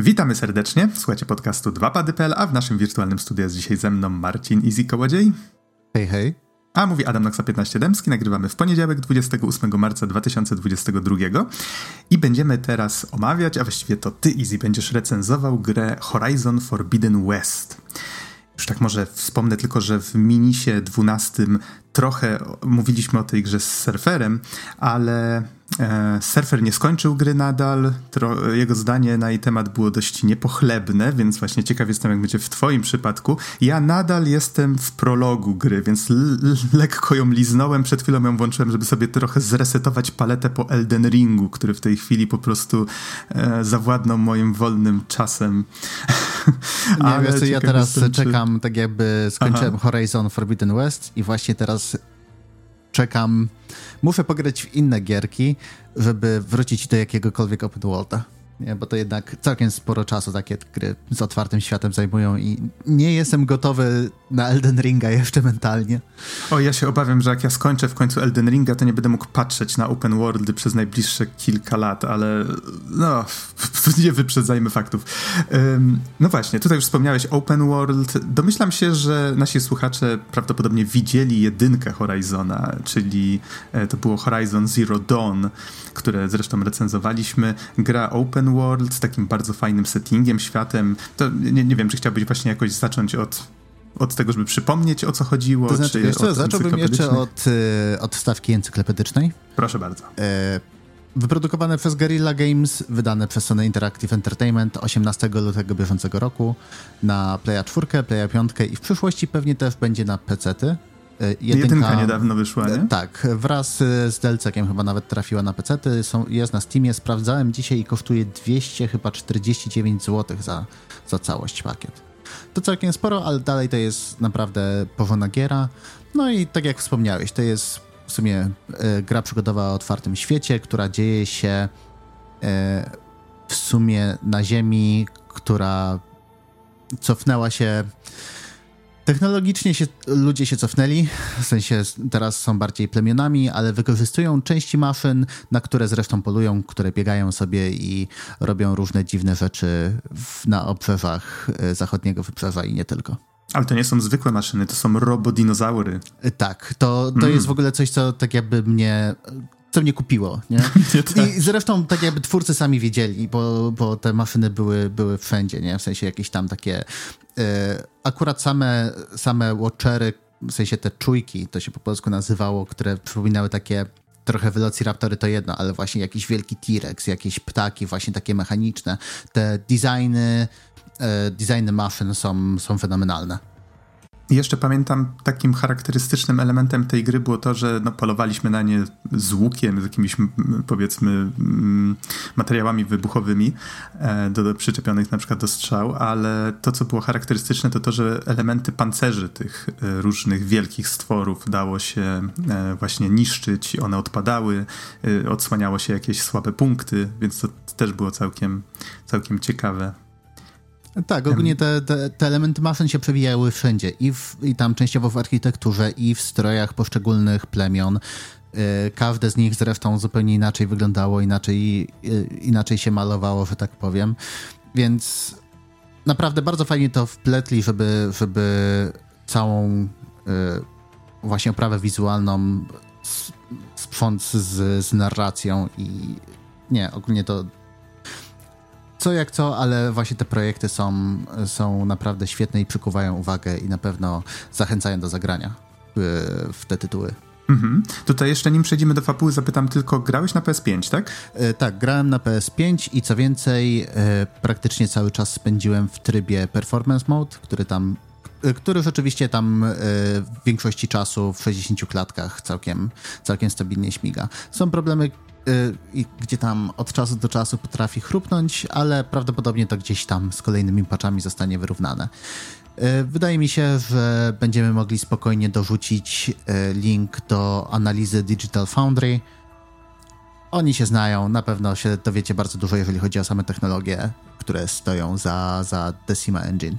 Witamy serdecznie. Słuchajcie podcastu 2pady.pl, a w naszym wirtualnym studiu jest dzisiaj ze mną Marcin Easy Kołodziej. Hej, hej. A mówi Adam Noxa 15 Dębski. Nagrywamy w poniedziałek 28 marca 2022 i będziemy teraz omawiać, a właściwie to ty Easy będziesz recenzował grę Horizon Forbidden West. Już tak może wspomnę tylko, że w Minisie 12 trochę mówiliśmy o tej grze z surferem, ale surfer nie skończył gry nadal. Jego zdanie na jej temat było dość niepochlebne, więc właśnie ciekaw jestem, jak będzie w Twoim przypadku. Ja nadal jestem w prologu gry, więc lekko ją liznąłem. Przed chwilą ją włączyłem, żeby sobie trochę zresetować paletę po Elden Ringu, który w tej chwili po prostu e, zawładnął moim wolnym czasem. Nie, wiesz, ja teraz jestem, czekam, czy... tak jakby skończyłem Aha. Horizon Forbidden West i właśnie teraz czekam. Muszę pograć w inne gierki, żeby wrócić do jakiegokolwiek open worlda nie? bo to jednak całkiem sporo czasu takie gry z otwartym światem zajmują i nie jestem gotowy na Elden Ringa jeszcze mentalnie. O, ja się obawiam, że jak ja skończę w końcu Elden Ringa, to nie będę mógł patrzeć na open worldy przez najbliższe kilka lat, ale no, nie wyprzedzajmy faktów. Um, no właśnie, tutaj już wspomniałeś open world. Domyślam się, że nasi słuchacze prawdopodobnie widzieli jedynkę Horizona, czyli e, to było Horizon Zero Dawn, które zresztą recenzowaliśmy. Gra open world z takim bardzo fajnym settingiem, światem. To nie, nie wiem, czy chciałbyś właśnie jakoś zacząć od od tego, żeby przypomnieć, o co chodziło? To znaczy, wiesz co, zacząłbym jeszcze od, e, od wstawki encyklopedycznej. Proszę bardzo. E, wyprodukowane przez Guerrilla Games, wydane przez Sony Interactive Entertainment 18 lutego bieżącego roku na Playa 4, Playa 5 i w przyszłości pewnie też będzie na PC-ty. E, jedynka, jedynka niedawno wyszła, nie? Tak, wraz z Delcekiem chyba nawet trafiła na PC. Są, jest na Steamie, sprawdzałem dzisiaj i kosztuje 200 chyba 49 zł za, za całość pakiet. To całkiem sporo, ale dalej to jest naprawdę porządna giera. No i tak jak wspomniałeś, to jest w sumie e, gra przygodowa o otwartym świecie, która dzieje się e, w sumie na Ziemi, która cofnęła się Technologicznie się, ludzie się cofnęli, w sensie teraz są bardziej plemionami, ale wykorzystują części maszyn, na które zresztą polują, które biegają sobie i robią różne dziwne rzeczy w, na obrzeżach e, zachodniego wybrzeża i nie tylko. Ale to nie są zwykłe maszyny, to są robodinozaury. E, tak, to, to mm. jest w ogóle coś, co tak jakby mnie co mnie kupiło, nie? tak. I zresztą tak jakby twórcy sami wiedzieli, bo, bo te maszyny były, były wszędzie, nie? W sensie jakieś tam takie... E, akurat same, same watchery, w sensie te czujki, to się po polsku nazywało, które przypominały takie trochę Velociraptory to jedno, ale właśnie jakiś wielki T-Rex, jakieś ptaki właśnie takie mechaniczne. Te designy, e, designy maszyn są, są fenomenalne. Jeszcze pamiętam takim charakterystycznym elementem tej gry było to, że no, polowaliśmy na nie z łukiem, z jakimiś powiedzmy materiałami wybuchowymi e, do, do, przyczepionych na przykład do strzał, ale to co było charakterystyczne to to, że elementy pancerzy tych e, różnych wielkich stworów dało się e, właśnie niszczyć, one odpadały, odsłaniało się jakieś słabe punkty, więc to też było całkiem, całkiem ciekawe. Tak, ogólnie te, te, te, elementy maszyn się przewijały wszędzie i, w, i tam częściowo w architekturze, i w strojach poszczególnych plemion. Yy, każde z nich zresztą zupełnie inaczej wyglądało, inaczej, yy, inaczej się malowało, że tak powiem. Więc naprawdę bardzo fajnie to wpletli, żeby, żeby całą yy, właśnie oprawę wizualną sprząc z, z narracją i nie, ogólnie to co jak co, ale właśnie te projekty są, są naprawdę świetne i przykuwają uwagę i na pewno zachęcają do zagrania w, w te tytuły. Mhm. Tutaj jeszcze nim przejdziemy do fabuły, zapytam tylko, grałeś na PS5, tak? E, tak, grałem na PS5 i co więcej, e, praktycznie cały czas spędziłem w trybie Performance Mode, który tam e, który rzeczywiście tam e, w większości czasu w 60 klatkach całkiem, całkiem stabilnie śmiga. Są problemy, Y, gdzie tam od czasu do czasu potrafi chrupnąć, ale prawdopodobnie to gdzieś tam z kolejnymi patchami zostanie wyrównane. Y, wydaje mi się, że będziemy mogli spokojnie dorzucić y, link do analizy Digital Foundry. Oni się znają, na pewno się dowiecie bardzo dużo, jeżeli chodzi o same technologie, które stoją za, za Decima Engine.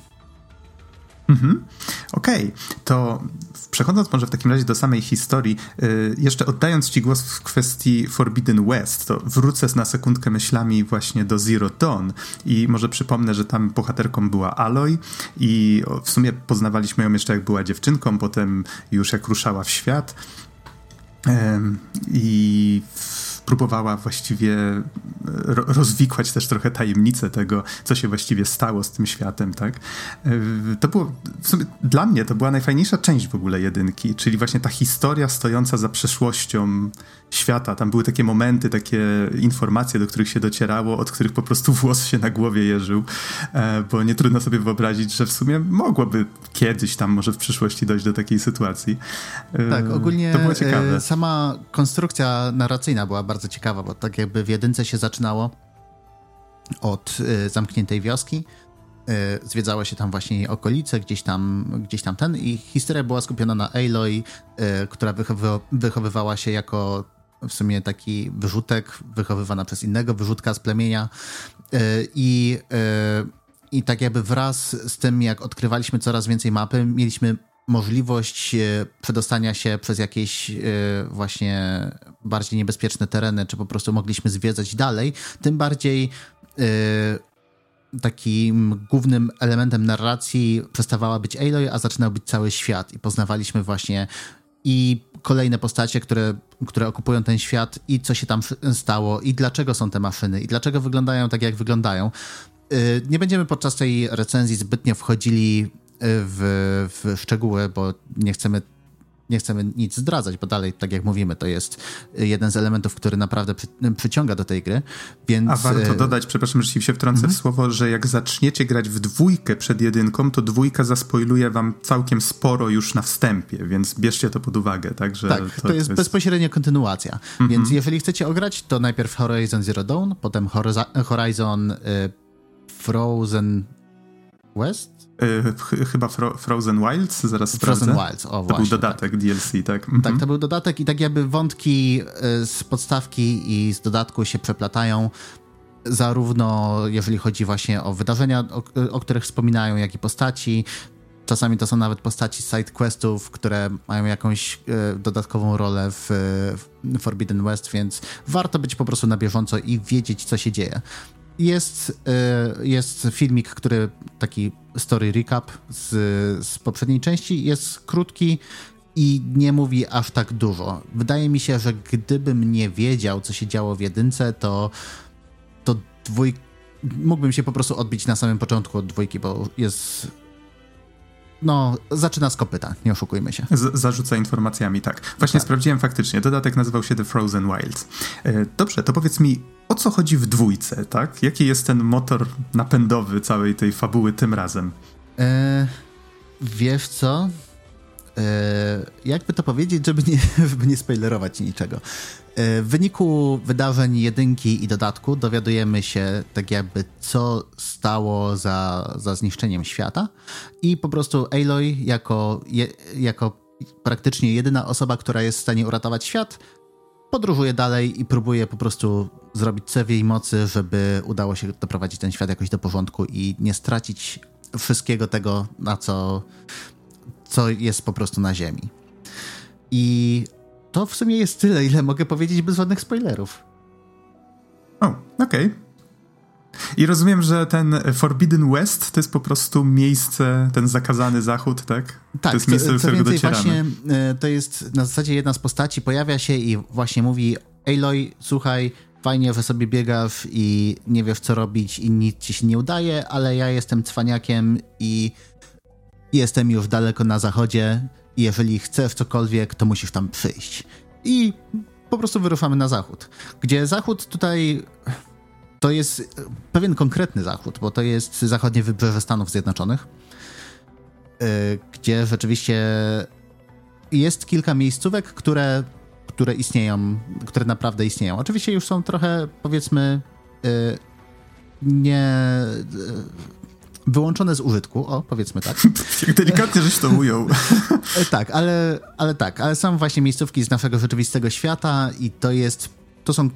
Mhm. Okej, okay. to przechodząc może w takim razie do samej historii, yy, jeszcze oddając Ci głos w kwestii Forbidden West, to wrócę na sekundkę myślami właśnie do Zero Dawn i może przypomnę, że tam bohaterką była Aloy i w sumie poznawaliśmy ją jeszcze jak była dziewczynką, potem już jak ruszała w świat. I próbowała właściwie e, rozwikłać też trochę tajemnicę tego, co się właściwie stało z tym światem, tak? E, to było, w sumie dla mnie to była najfajniejsza część w ogóle jedynki, czyli właśnie ta historia stojąca za przeszłością świata. Tam były takie momenty, takie informacje, do których się docierało, od których po prostu włos się na głowie jeżył, e, bo nie trudno sobie wyobrazić, że w sumie mogłoby kiedyś tam może w przyszłości dojść do takiej sytuacji. Tak, ogólnie to było ciekawe. sama konstrukcja narracyjna była bardzo ciekawa, bo tak jakby w jedynce się zaczynało od zamkniętej wioski, zwiedzało się tam właśnie okolice, gdzieś tam, gdzieś tam ten i historia była skupiona na Aloy, która wychowy, wychowywała się jako w sumie taki wyrzutek, wychowywana przez innego wyrzutka z plemienia. I i tak jakby wraz z tym, jak odkrywaliśmy coraz więcej mapy, mieliśmy możliwość e, przedostania się przez jakieś e, właśnie bardziej niebezpieczne tereny, czy po prostu mogliśmy zwiedzać dalej, tym bardziej e, takim głównym elementem narracji przestawała być Aloy, a zaczynał być cały świat. I poznawaliśmy właśnie i kolejne postacie, które, które okupują ten świat i co się tam stało i dlaczego są te maszyny i dlaczego wyglądają tak, jak wyglądają. Nie będziemy podczas tej recenzji zbytnio wchodzili w, w szczegóły, bo nie chcemy nie chcemy nic zdradzać, bo dalej, tak jak mówimy, to jest jeden z elementów, który naprawdę przy, przyciąga do tej gry, więc... A warto e, dodać, przepraszam, że się wtrącę mm -hmm. w słowo, że jak zaczniecie grać w dwójkę przed jedynką, to dwójka zaspoiluje wam całkiem sporo już na wstępie, więc bierzcie to pod uwagę, także... Tak, to, to, jest, jest bezpośrednia kontynuacja, mm -hmm. więc jeżeli chcecie ograć, to najpierw Horizon Zero Dawn, potem Horizon y, Frozen West? Yy, chyba Fro Frozen Wilds, zaraz Frozen sprawdzę. Wilds, o To był dodatek tak. DLC, tak? Mhm. Tak, to był dodatek i tak jakby wątki y, z podstawki i z dodatku się przeplatają zarówno jeżeli chodzi właśnie o wydarzenia, o, o których wspominają, jak i postaci. Czasami to są nawet postaci side questów, które mają jakąś dodatkową rolę w, w Forbidden West, więc warto być po prostu na bieżąco i wiedzieć, co się dzieje. Jest, e, jest filmik, który taki story recap z, z poprzedniej części. Jest krótki i nie mówi aż tak dużo. Wydaje mi się, że gdybym nie wiedział, co się działo w jedynce, to, to dwój... mógłbym się po prostu odbić na samym początku od dwójki, bo jest no, zaczyna z kopyta, nie oszukujmy się. Z zarzuca informacjami, tak. Właśnie tak. sprawdziłem faktycznie, dodatek nazywał się The Frozen Wilds. E, dobrze, to powiedz mi, o co chodzi w dwójce, tak? Jaki jest ten motor napędowy całej tej fabuły tym razem? E, wiesz co? E, jakby to powiedzieć, żeby nie, żeby nie spoilerować niczego. E, w wyniku wydarzeń jedynki i dodatku dowiadujemy się tak jakby co stało za, za zniszczeniem świata i po prostu Aloy jako, je, jako praktycznie jedyna osoba, która jest w stanie uratować świat, podróżuje dalej i próbuje po prostu zrobić co w jej mocy, żeby udało się doprowadzić ten świat jakoś do porządku i nie stracić wszystkiego tego, na co, co jest po prostu na ziemi. I to w sumie jest tyle, ile mogę powiedzieć bez żadnych spoilerów. O, okej. Okay. I rozumiem, że ten Forbidden West to jest po prostu miejsce, ten zakazany zachód, tak? Tak, to jest miejsce, do którego docieramy. właśnie e, to jest na zasadzie jedna z postaci pojawia się i właśnie mówi Aloy, słuchaj, fajnie, że sobie biegasz i nie wiesz co robić i nic ci się nie udaje, ale ja jestem cwaniakiem i jestem już daleko na zachodzie jeżeli chcesz cokolwiek, to musisz tam przyjść. I po prostu wyruszamy na zachód. Gdzie zachód tutaj to jest pewien konkretny zachód, bo to jest zachodnie wybrzeże Stanów Zjednoczonych, e, gdzie rzeczywiście jest kilka miejscówek, które, które istnieją, które naprawdę istnieją. Oczywiście już są trochę, powiedzmy, e, nie wyłączone z użytku, o, powiedzmy tak. Jak delikatnie żeś to ujął. tak, ale, ale tak, ale są właśnie miejscówki z naszego rzeczywistego świata i to jest, to są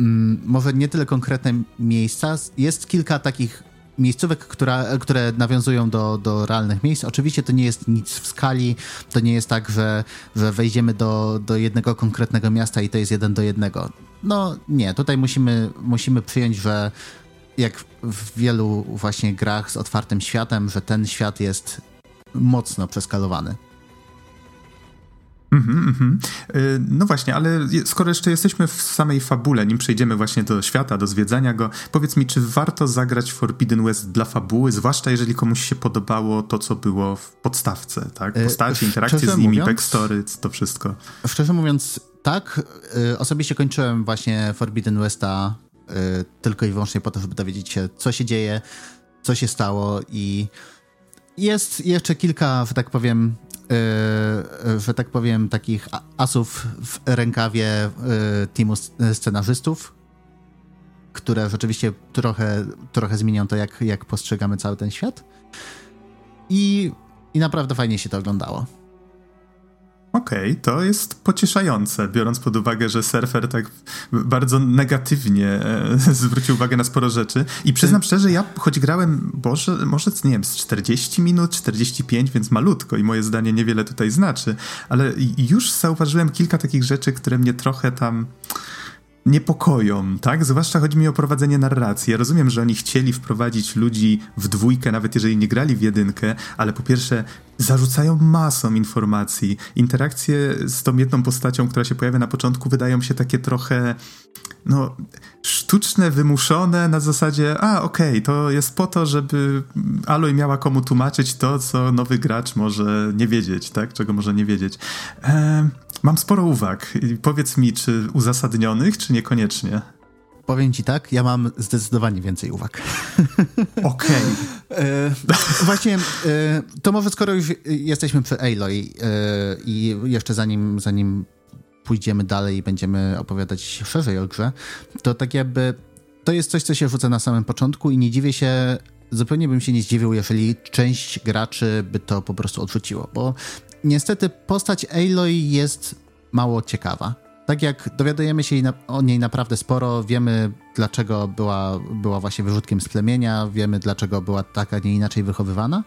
mm, może nie tyle konkretne miejsca, jest kilka takich miejscówek, która, które nawiązują do, do realnych miejsc. Oczywiście to nie jest nic w skali, to nie jest tak, że, że wejdziemy do, do jednego konkretnego miasta i to jest jeden do jednego. No nie, tutaj musimy, musimy przyjąć, że jak w wielu właśnie grach z otwartym światem, że ten świat jest mocno przeskalowany. Mm-hmm, mm-hmm. No właśnie, ale skoro jeszcze jesteśmy w samej fabule, nim przejdziemy właśnie do świata, do zwiedzania go, powiedz mi, czy warto zagrać Forbidden West dla fabuły, zwłaszcza jeżeli komuś się podobało to, co było w podstawce, tak? E, Postacie, interakcje z nimi, mówiąc, backstory, to wszystko. Szczerze mówiąc, tak. E, osobiście kończyłem właśnie Forbidden Westa tylko i wyłącznie po to, żeby dowiedzieć się, co się dzieje, co się stało i jest jeszcze kilka, że tak powiem, yy, że tak powiem, takich asów w rękawie yy, teamu scenarzystów, które rzeczywiście trochę, trochę zmienią to, jak, jak postrzegamy cały ten świat. I, I naprawdę fajnie się to oglądało. Okej, okay, to jest pocieszające, biorąc pod uwagę, że surfer tak bardzo negatywnie e, zwrócił uwagę na sporo rzeczy. I przyznam szczerze, ja choć grałem, Boże, może nie wiem, z 40 minut, 45, więc malutko i moje zdanie niewiele tutaj znaczy, ale już zauważyłem kilka takich rzeczy, które mnie trochę tam niepokoją, tak? Zwłaszcza chodzi mi o prowadzenie narracji. Ja rozumiem, że oni chcieli wprowadzić ludzi w dwójkę, nawet jeżeli nie grali w jedynkę, ale po pierwsze zarzucają masą informacji. Interakcje z tą jedną postacią, która się pojawia na początku, wydają się takie trochę no, sztuczne, wymuszone na zasadzie, a okej, okay, to jest po to, żeby Aloy miała komu tłumaczyć to, co nowy gracz może nie wiedzieć, tak? Czego może nie wiedzieć. Eee, mam sporo uwag. Powiedz mi, czy uzasadnionych, czy niekoniecznie? Powiem ci tak, ja mam zdecydowanie więcej uwag. Okej. Okay. E, właśnie, e, to może skoro już jesteśmy przy Aloy e, i jeszcze zanim, zanim pójdziemy dalej i będziemy opowiadać szerzej o grze, to tak jakby to jest coś, co się rzuca na samym początku i nie dziwię się, zupełnie bym się nie zdziwił, jeżeli część graczy by to po prostu odrzuciło, bo niestety postać Aloy jest mało ciekawa. Tak jak dowiadujemy się o niej naprawdę sporo, wiemy dlaczego była, była właśnie wyrzutkiem z plemienia, wiemy dlaczego była tak, a nie inaczej wychowywana.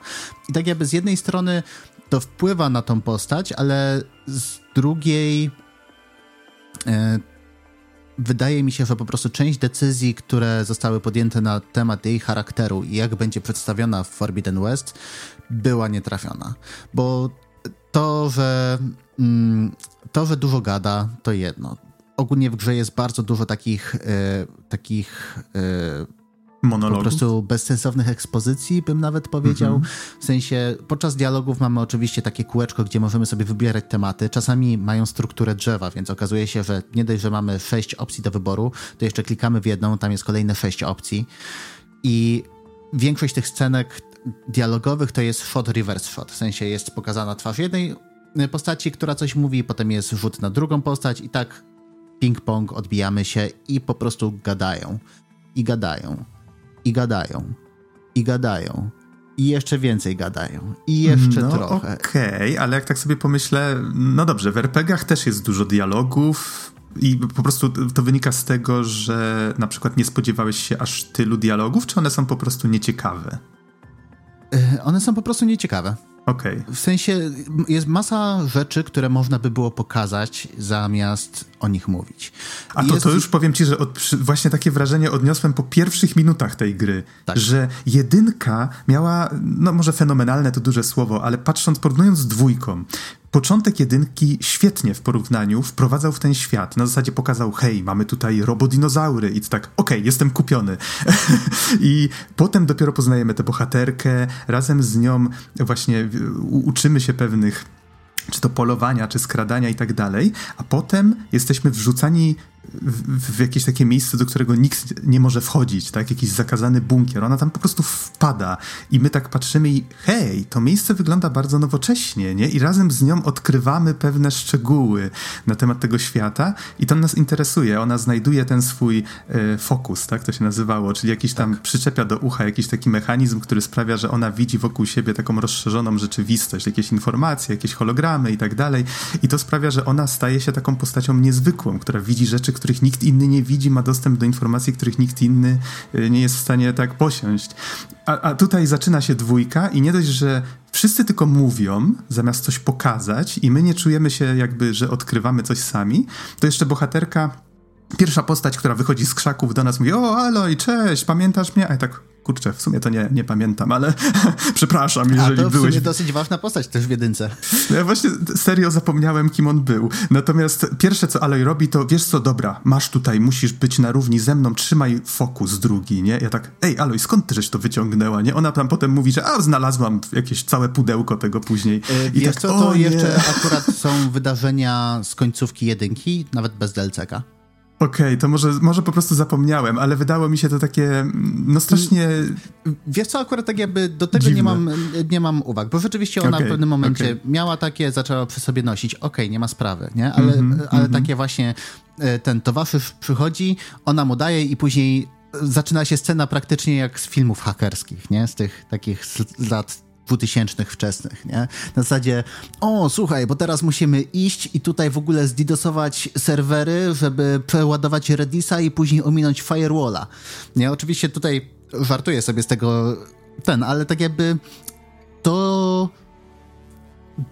I tak jakby z jednej strony to wpływa na tą postać, ale z drugiej e, wydaje mi się, że po prostu część decyzji, które zostały podjęte na temat jej charakteru i jak będzie przedstawiona w Forbidden West, była nietrafiona. Bo to, że mm, to, że dużo gada, to jedno. Ogólnie w grze jest bardzo dużo takich, e, takich e, Monologów. Po prostu bezsensownych ekspozycji, bym nawet powiedział. -hmm. W sensie, podczas dialogów mamy oczywiście takie kółeczko, gdzie możemy sobie wybierać tematy. Czasami mają strukturę drzewa, więc okazuje się, że nie dość, że mamy sześć opcji do wyboru, to jeszcze klikamy w jedną, tam jest kolejne sześć opcji. I większość tych scenek dialogowych to jest shot reverse shot, w sensie jest pokazana twarz jednej postaci, która coś mówi, potem jest rzut na drugą postać i tak ping-pong odbijamy się i po prostu gadają. I gadają. I gadają. I gadają. I jeszcze więcej gadają. I jeszcze no, trochę. Okej, okay, ale jak tak sobie pomyślę, no dobrze, w RPGach też jest dużo dialogów, i po prostu to wynika z tego, że na przykład nie spodziewałeś się aż tylu dialogów, czy one są po prostu nieciekawe? E, one są po prostu nieciekawe. Okej. Okay. W sensie jest masa rzeczy, które można by było pokazać zamiast o nich mówić. A to, jest... to już powiem ci, że od, właśnie takie wrażenie odniosłem po pierwszych minutach tej gry, tak. że jedynka miała, no może fenomenalne to duże słowo, ale patrząc, porównując z dwójką, początek jedynki świetnie w porównaniu wprowadzał w ten świat. Na zasadzie pokazał, hej, mamy tutaj robodinozaury i to tak, okej, okay, jestem kupiony. I potem dopiero poznajemy tę bohaterkę, razem z nią właśnie uczymy się pewnych czy to polowania, czy skradania i tak dalej, a potem jesteśmy wrzucani w, w, jakieś takie miejsce, do którego nikt nie może wchodzić, tak? Jakiś zakazany bunkier. Ona tam po prostu wpada i my tak patrzymy i hej, to miejsce wygląda bardzo nowocześnie, nie? I razem z nią odkrywamy pewne szczegóły na temat tego świata i to nas interesuje. Ona znajduje ten swój e, fokus, tak? To się nazywało, czyli jakiś tam tak. przyczepia do ucha jakiś taki mechanizm, który sprawia, że ona widzi wokół siebie taką rozszerzoną rzeczywistość, jakieś informacje, jakieś hologramy i tak dalej. I to sprawia, że ona staje się taką postacią niezwykłą, która widzi rzeczy, których nikt inny nie widzi, ma dostęp do informacji, których nikt inny y, nie jest w stanie tak posiąść. A, a tutaj zaczyna się dwójka i nie dość, że wszyscy tylko mówią, zamiast coś pokazać i my nie czujemy się jakby, że odkrywamy coś sami, to jeszcze bohaterka pierwsza postać, która wychodzi z krzaków do nas mówi, o Aloj, cześć, pamiętasz mnie? A ja tak, kurczę, w sumie to nie, nie pamiętam, ale przepraszam, jeżeli A to w byłeś... sumie dosyć ważna postać też w jedynce. No ja właśnie serio zapomniałem, kim on był. Natomiast pierwsze, co Aloy robi, to wiesz co, dobra, masz tutaj, musisz być na równi ze mną, trzymaj fokus drugi, nie? Ja tak, ej Aloy, skąd ty żeś to wyciągnęła, nie? Ona tam potem mówi, że a, znalazłam jakieś całe pudełko tego później. Yy, I wiesz tak, co, to jeszcze akurat są wydarzenia z końcówki jedynki, nawet bez DLC-ka. Okej, okay, to może, może po prostu zapomniałem, ale wydało mi się to takie, no strasznie... Wiesz co, akurat tak jakby do tego nie mam, nie mam uwag, bo rzeczywiście ona okay, w pewnym momencie okay. miała takie, zaczęła przy sobie nosić, okej, nie ma sprawy, nie? Ale, mm -hmm, ale mm -hmm. takie właśnie e, ten towarzysz przychodzi, ona mu daje i później zaczyna się scena praktycznie jak z filmów hakerskich, nie? Z tych takich z lat 2000 wczesnych, nie? Na zasadzie, o słuchaj, bo teraz musimy iść i tutaj w ogóle zdidosować serwery, żeby przeładować Redisa i później ominąć firewalla. Nie, oczywiście tutaj żartuję sobie z tego ten, ale tak jakby to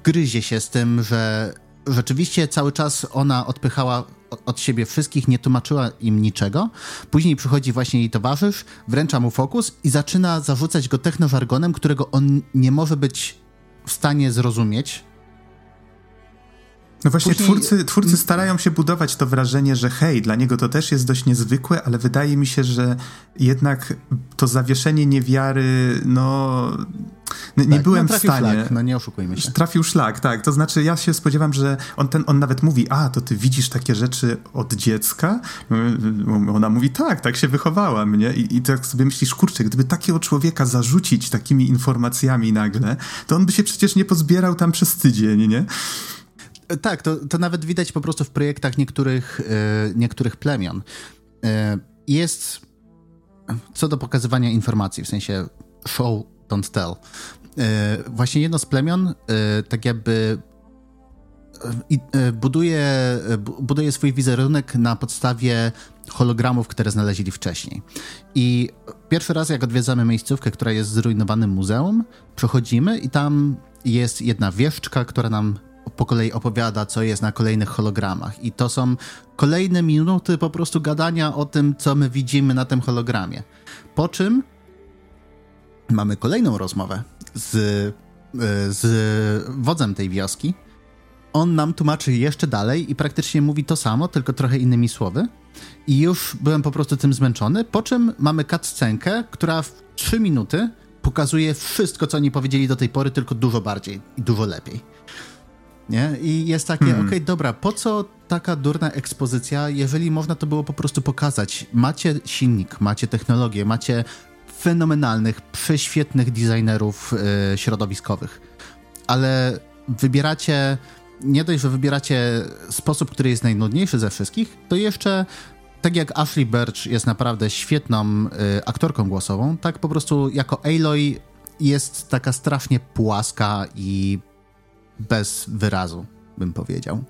gryzie się z tym, że rzeczywiście cały czas ona odpychała od siebie wszystkich, nie tłumaczyła im niczego. Później przychodzi właśnie jej towarzysz, wręcza mu fokus i zaczyna zarzucać go technożargonem, którego on nie może być w stanie zrozumieć. No właśnie, Później... twórcy, twórcy starają się budować to wrażenie, że hej, dla niego to też jest dość niezwykłe, ale wydaje mi się, że jednak to zawieszenie niewiary, no nie tak, byłem no, w stanie. Szlak, no nie oszukujmy się. Trafił szlak, tak. To znaczy, ja się spodziewam, że on, ten, on nawet mówi, a, to ty widzisz takie rzeczy od dziecka? Ona mówi, tak, tak się wychowała mnie. I, i tak sobie myślisz, kurczę, gdyby takiego człowieka zarzucić takimi informacjami nagle, to on by się przecież nie pozbierał tam przez tydzień, nie? Tak, to, to nawet widać po prostu w projektach niektórych, yy, niektórych plemion. Yy, jest co do pokazywania informacji, w sensie show don't tell. E, właśnie jedno z plemion e, tak jakby e, buduje, buduje swój wizerunek na podstawie hologramów, które znaleźli wcześniej. I pierwszy raz, jak odwiedzamy miejscówkę, która jest zrujnowanym muzeum, przechodzimy i tam jest jedna wieszczka, która nam po kolei opowiada, co jest na kolejnych hologramach. I to są kolejne minuty po prostu gadania o tym, co my widzimy na tym hologramie. Po czym mamy kolejną rozmowę z, e, z wodzem tej wioski. On nam tłumaczy jeszcze dalej i praktycznie mówi to samo, tylko trochę innymi słowy. I już byłem po prostu tym zmęczony, po czym mamy cutscenkę, która w 3 minuty pokazuje wszystko, co oni powiedzieli do tej pory, tylko dużo bardziej i dużo lepiej. Nie? I jest takie, hmm. okej, okay, dobra, po co taka durna ekspozycja, jeżeli można to było po prostu pokazać? Macie silnik, macie technologię, macie fenomenalnych, prześwietnych designerów yy, środowiskowych, ale wybieracie, nie dość, że wybieracie sposób, który jest najnudniejszy ze wszystkich, to jeszcze tak jak Ashley Birch jest naprawdę świetną y, aktorką głosową, tak po prostu jako Aloy jest taka strasznie płaska i bez wyrazu, bym powiedział.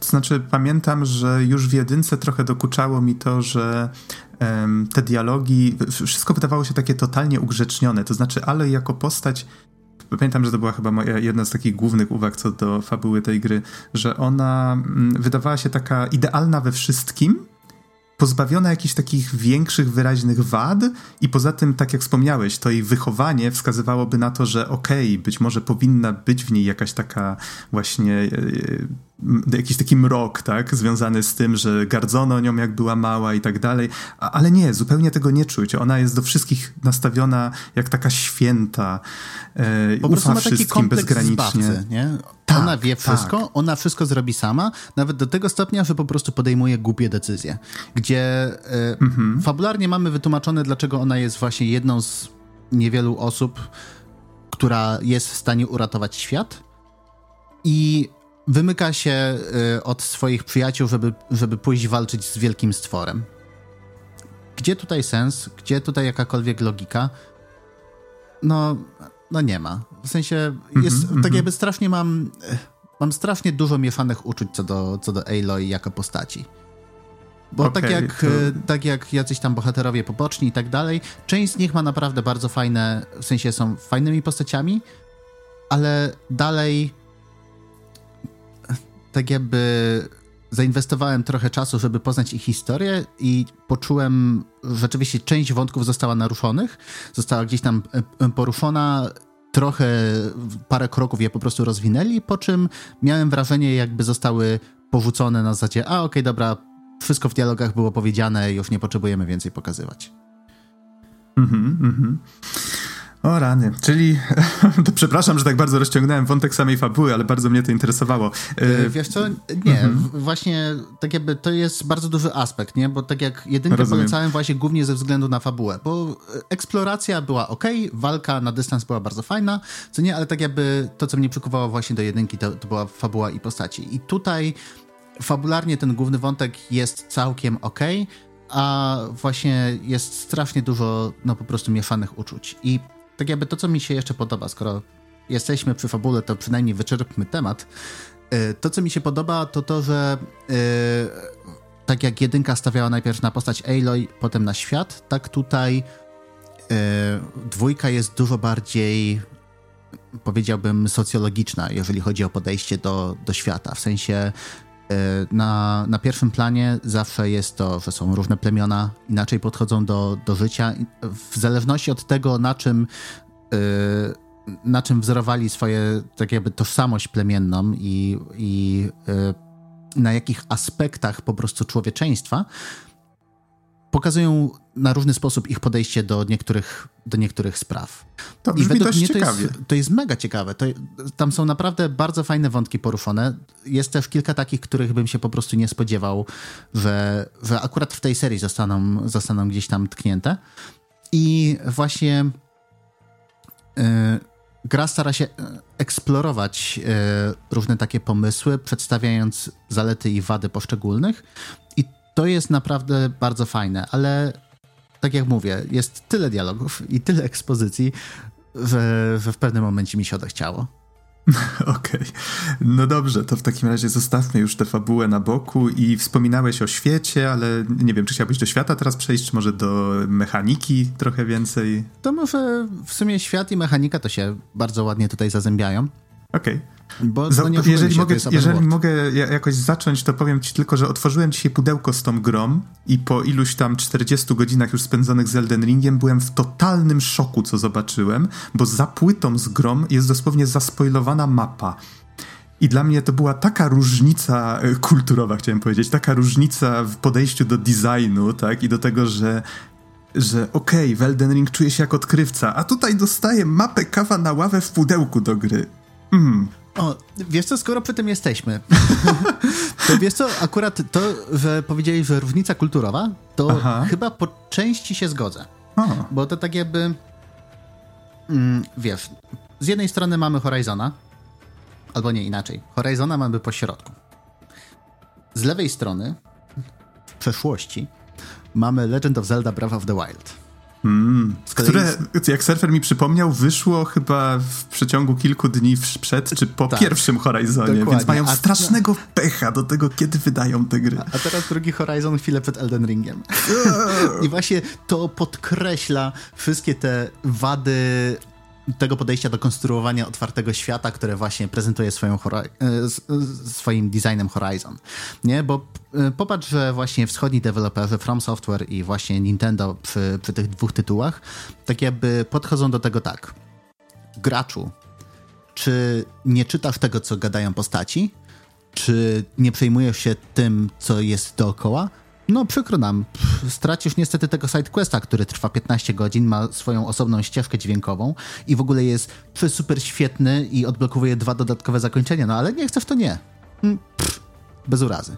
To znaczy, pamiętam, że już w jedynce trochę dokuczało mi to, że um, te dialogi, wszystko wydawało się takie totalnie ugrzecznione. To znaczy, ale jako postać pamiętam, że to była chyba moja, jedna z takich głównych uwag co do fabuły tej gry, że ona mm, wydawała się taka idealna we wszystkim, pozbawiona jakichś takich większych, wyraźnych wad i poza tym, tak jak wspomniałeś, to jej wychowanie wskazywałoby na to, że okej, okay, być może powinna być w niej jakaś taka właśnie e, e, jakiś taki mrok, tak, związany z tym, że gardzono nią jak była mała i tak dalej, ale nie, zupełnie tego nie czuć. Ona jest do wszystkich nastawiona jak taka święta, e, po ufa ma taki kompleks bezgranicznie. Zbawcy, nie? Tak, ona wie wszystko, tak. ona wszystko zrobi sama, nawet do tego stopnia, że po prostu podejmuje głupie decyzje. Gdzie y, mhm. fabularnie mamy wytłumaczone, dlaczego ona jest właśnie jedną z niewielu osób, która jest w stanie uratować świat i wymyka się y, od swoich przyjaciół, żeby, żeby pójść walczyć z wielkim stworem. Gdzie tutaj sens? Gdzie tutaj jakakolwiek logika? No, no nie ma. W sensie jest, mm -hmm, tak -hmm. jakby strasznie mam, mam strasznie dużo mieszanych uczuć co do, co do Aloy jako postaci. Bo okay, tak, jak, to... tak jak jacyś tam bohaterowie popoczni i tak dalej, część z nich ma naprawdę bardzo fajne, w sensie są fajnymi postaciami, ale dalej tak jakby zainwestowałem trochę czasu, żeby poznać ich historię i poczułem, że rzeczywiście część wątków została naruszonych, została gdzieś tam e, poruszona, trochę parę kroków je po prostu rozwinęli, po czym miałem wrażenie, jakby zostały porzucone na zasadzie, a okej, okay, dobra, wszystko w dialogach było powiedziane, już nie potrzebujemy więcej pokazywać. Mhm, mhm. O rany, czyli to przepraszam, że tak bardzo rozciągnąłem wątek samej fabuły, ale bardzo mnie to interesowało. E, wiesz co, nie, mhm. właśnie tak jakby to jest bardzo duży aspekt, nie, bo tak jak jedynkę Rozumiem. polecałem właśnie głównie ze względu na fabułę, bo eksploracja była ok, walka na dystans była bardzo fajna, co nie, ale tak jakby to, co mnie przykuwało właśnie do jedynki, to, to była fabuła i postaci. I tutaj fabularnie ten główny wątek jest całkiem ok, a właśnie jest strasznie dużo, no po prostu mieszanych uczuć. I tak jakby to, co mi się jeszcze podoba, skoro jesteśmy przy fabule, to przynajmniej wyczerpmy temat. Y, to, co mi się podoba, to to, że yy, tak jak jedynka stawiała najpierw na postać Aloy, potem na świat, tak tutaj yy, dwójka jest dużo bardziej powiedziałbym socjologiczna, jeżeli chodzi o podejście do, do świata. W sensie E, na, na pierwszym planie zawsze jest to, że są różne plemiona, inaczej podchodzą do, do życia. W zależności od tego, na czym, e, na czym wzorowali swoje, tak jakby, tożsamość plemienną i, i e, na jakich aspektach po prostu człowieczeństwa, pokazują na różny sposób ich podejście do niektórych, do niektórych spraw. To I według mnie to jest, to jest mega ciekawe. To, tam są naprawdę bardzo fajne wątki poruszone. Jest też kilka takich, których bym się po prostu nie spodziewał, że, że akurat w tej serii zostaną, zostaną gdzieś tam tknięte. I właśnie yy, gra stara się eksplorować yy, różne takie pomysły, przedstawiając zalety i wady poszczególnych. I to jest naprawdę bardzo fajne, ale tak jak mówię, jest tyle dialogów i tyle ekspozycji, że, że w pewnym momencie mi się odechciało. Okej. Okay. No dobrze, to w takim razie zostawmy już tę fabułę na boku i wspominałeś o świecie, ale nie wiem, czy chciałbyś do świata teraz przejść, czy może do mechaniki trochę więcej? To może w sumie świat i mechanika to się bardzo ładnie tutaj zazębiają. Okej. Okay. Bo, Za, no jeżeli się, mogę, jeżeli mogę jakoś zacząć, to powiem ci tylko, że otworzyłem dzisiaj pudełko z tą grą i po iluś tam 40 godzinach już spędzonych z Elden Ringiem byłem w totalnym szoku, co zobaczyłem, bo za płytą z grom jest dosłownie zaspoilowana mapa. I dla mnie to była taka różnica e, kulturowa, chciałem powiedzieć, taka różnica w podejściu do designu, tak, i do tego, że że okej, okay, w Elden Ring czuję się jak odkrywca, a tutaj dostaję mapę kawa na ławę w pudełku do gry. Mm. O, wiesz co, skoro przy tym jesteśmy, to wiesz co, akurat to, że powiedzieli, że różnica kulturowa, to Aha. chyba po części się zgodzę. Aha. Bo to tak jakby, mm, wiesz, z jednej strony mamy Horizona, albo nie inaczej, Horizona mamy po środku. Z lewej strony, w przeszłości, mamy Legend of Zelda Breath of the Wild. Mm, które, jak surfer mi przypomniał, wyszło chyba w przeciągu kilku dni przed czy po tak, pierwszym Horizonie, dokładnie. więc mają strasznego pecha do tego, kiedy wydają te gry. A teraz drugi Horizon chwilę przed Elden Ringiem. I właśnie to podkreśla wszystkie te wady tego podejścia do konstruowania otwartego świata, które właśnie prezentuje swoją e, swoim designem Horizon. Nie, bo e, popatrz, że właśnie wschodni deweloperzy From Software i właśnie Nintendo przy, przy tych dwóch tytułach tak jakby podchodzą do tego tak. Graczu, czy nie czytasz tego, co gadają postaci? Czy nie przejmujesz się tym, co jest dookoła? No przykro nam, stracisz niestety tego sidequesta, który trwa 15 godzin, ma swoją osobną ścieżkę dźwiękową i w ogóle jest super świetny i odblokowuje dwa dodatkowe zakończenia, no ale nie chcę w to nie. Mm, pff, bez urazy.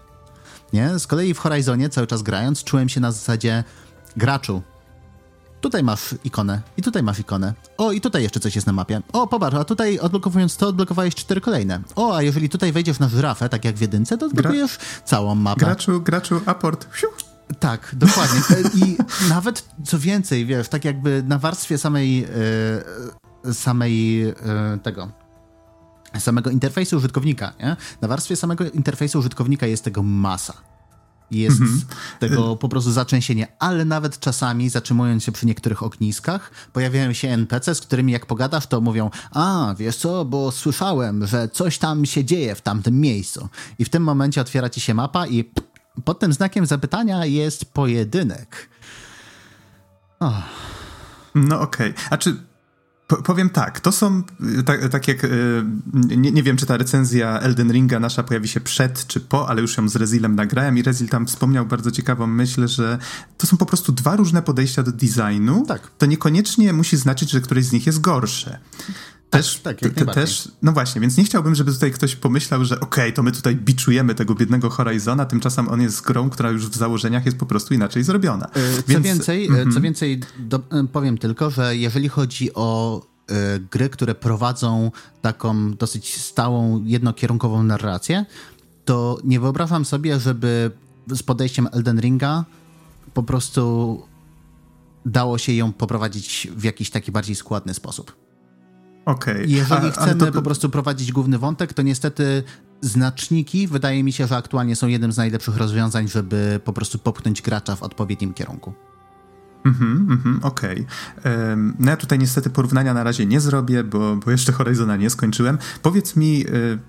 Nie? Z kolei w Horizonie cały czas grając czułem się na zasadzie graczu, Tutaj masz ikonę i tutaj masz ikonę. O, i tutaj jeszcze coś jest na mapie. O, popatrz, a tutaj odblokowując to, odblokowałeś cztery kolejne. O, a jeżeli tutaj wejdziesz na żyrafę, tak jak w jedynce, to odblokujesz Gra całą mapę. Graczu, graczu, aport. Siu. Tak, dokładnie. I nawet, co więcej, wiesz, tak jakby na warstwie samej, yy, samej yy, tego, samego interfejsu użytkownika, nie? Na warstwie samego interfejsu użytkownika jest tego masa jest mhm. tego po prostu zatrzęsienie, ale nawet czasami zatrzymując się przy niektórych ogniskach, pojawiają się NPC, z którymi jak pogadasz, to mówią, a wiesz co, bo słyszałem, że coś tam się dzieje w tamtym miejscu. I w tym momencie otwiera ci się mapa i pod tym znakiem zapytania jest pojedynek. Oh. No okej. Okay. A czy powiem tak, to są, tak, tak jak, y, nie, nie, wiem, czy ta recenzja Elden Ringa nasza pojawi się przed czy po, ale już ją z Rezilem nagrałem i Rezil tam wspomniał bardzo ciekawą myśl, że to są po prostu dwa różne podejścia do designu. Tak. To niekoniecznie musi znaczyć, że któreś z nich jest gorsze. Też, tak, jak też, no właśnie, więc nie chciałbym, żeby tutaj ktoś pomyślał, że okej, okay, to my tutaj biczujemy tego biednego Horizona, tymczasem on jest grą, która już w założeniach jest po prostu inaczej zrobiona. E, co więc, więcej, mm -hmm. co więcej do, e, powiem tylko, że jeżeli chodzi o gry, które prowadzą taką dosyć stałą, jednokierunkową narrację, to nie wyobrażam sobie, żeby z podejściem Elden Ringa po prostu dało się ją poprowadzić w jakiś taki bardziej składny sposób. Okay. Jeżeli a, chcemy to... po prostu prowadzić główny wątek, to niestety znaczniki wydaje mi się, że aktualnie są jednym z najlepszych rozwiązań, żeby po prostu popchnąć gracza w odpowiednim kierunku. Mhm, mhm, okej. Okay. No ja tutaj niestety porównania na razie nie zrobię, bo, bo jeszcze Horizona nie skończyłem. Powiedz mi, y,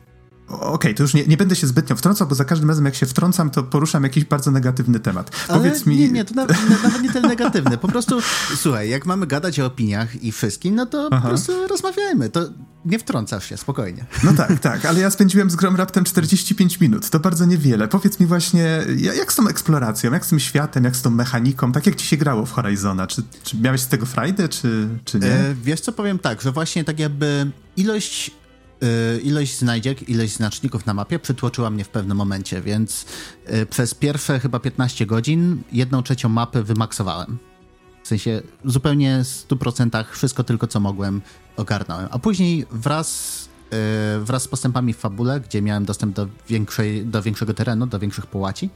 Okej, okay, to już nie, nie, będę się zbytnio wtrącał, bo za każdym razem jak się wtrącam, to poruszam jakiś bardzo negatywny temat. Ale Powiedz mi... Nie, nie, to nawet, nawet nie tyle negatywny. Po prostu, słuchaj, jak mamy gadać o opiniach i wszystkim, no to Aha. po prostu rozmawiajmy. To nie wtrącasz się, spokojnie. No tak, tak, ale ja spędziłem z grą raptem 45 minut, to bardzo niewiele. Powiedz mi właśnie, jak z tą eksploracją, jak z tym światem, jak z tą mechaniką, tak jak ci się grało w Horizona? Czy, czy miałeś z tego frajdę, czy, czy nie? E, wiesz co, powiem tak, że właśnie tak jakby ilość ilość znajdziek, ilość znaczników na mapie przytłoczyła mnie w pewnym momencie, więc y, przez pierwsze chyba 15 godzin jedną trzecią mapy wymaksowałem. W sensie zupełnie w 100% wszystko tylko co mogłem ogarnąłem. A później wraz, y, wraz z postępami w fabule, gdzie miałem dostęp do, większej, do większego terenu, do większych połaci,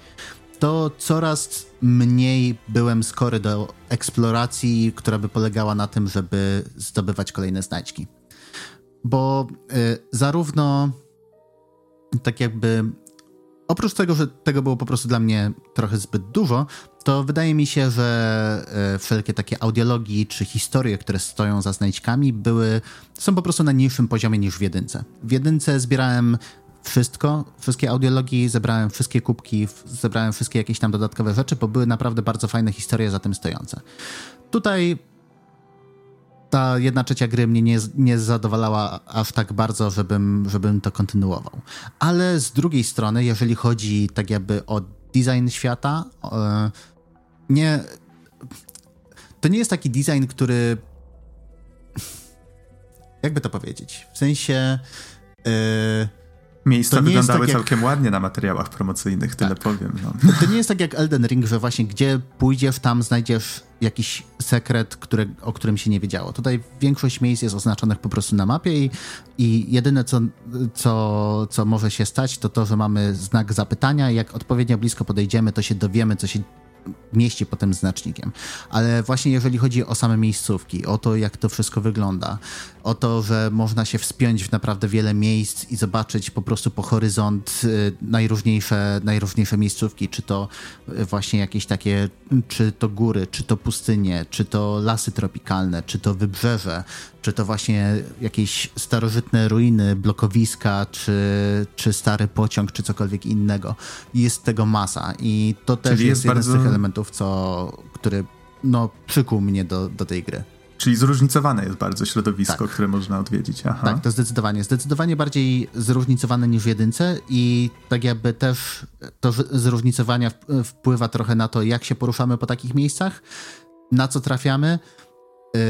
to coraz mniej byłem skory do eksploracji, która by polegała na tym, żeby zdobywać kolejne znajdźki bo y, zarówno tak jakby oprócz tego, że tego było po prostu dla mnie trochę zbyt dużo, to wydaje mi się, że y, wszelkie takie audiologii czy historie, które stoją za znajdźkami, były, są po prostu na niższym poziomie niż w jedynce. W jedynce zbierałem wszystko, wszystkie audiologii, zebrałem wszystkie kubki, zebrałem wszystkie jakieś tam dodatkowe rzeczy, bo były naprawdę bardzo fajne historie za tym stojące. Tutaj ta jedna trzecia gry mnie nie, nie zadowalała aż tak bardzo, żebym, żebym to kontynuował. Ale z drugiej strony, jeżeli chodzi tak jakby o design świata, e, nie. To nie jest taki design, który. Jakby to powiedzieć? W sensie. Yy, Miejsca wyglądały tak całkiem jak... ładnie na materiałach promocyjnych, tyle tak. powiem. No. To nie jest tak jak Elden Ring, że właśnie gdzie pójdziesz, tam znajdziesz jakiś sekret, które, o którym się nie wiedziało. Tutaj większość miejsc jest oznaczonych po prostu na mapie i, i jedyne, co, co, co może się stać, to to, że mamy znak zapytania i jak odpowiednio blisko podejdziemy, to się dowiemy, co się mieści potem znacznikiem. Ale właśnie jeżeli chodzi o same miejscówki, o to, jak to wszystko wygląda, o to, że można się wspiąć w naprawdę wiele miejsc i zobaczyć po prostu po horyzont y, najróżniejsze, najróżniejsze miejscówki, czy to y, właśnie jakieś takie, czy to góry, czy to pustynie, czy to lasy tropikalne, czy to wybrzeże, czy to właśnie jakieś starożytne ruiny, blokowiska, czy, czy stary pociąg, czy cokolwiek innego. Jest tego masa i to też jest, jest, jeden bardzo... z tych elementów, co, który no, przykuł mnie do, do tej gry. Czyli zróżnicowane jest bardzo środowisko, tak. które można odwiedzić. Aha. Tak, to zdecydowanie. Zdecydowanie bardziej zróżnicowane niż w jedynce i tak jakby też to zróżnicowanie wpływa trochę na to, jak się poruszamy po takich miejscach, na co trafiamy. Yy,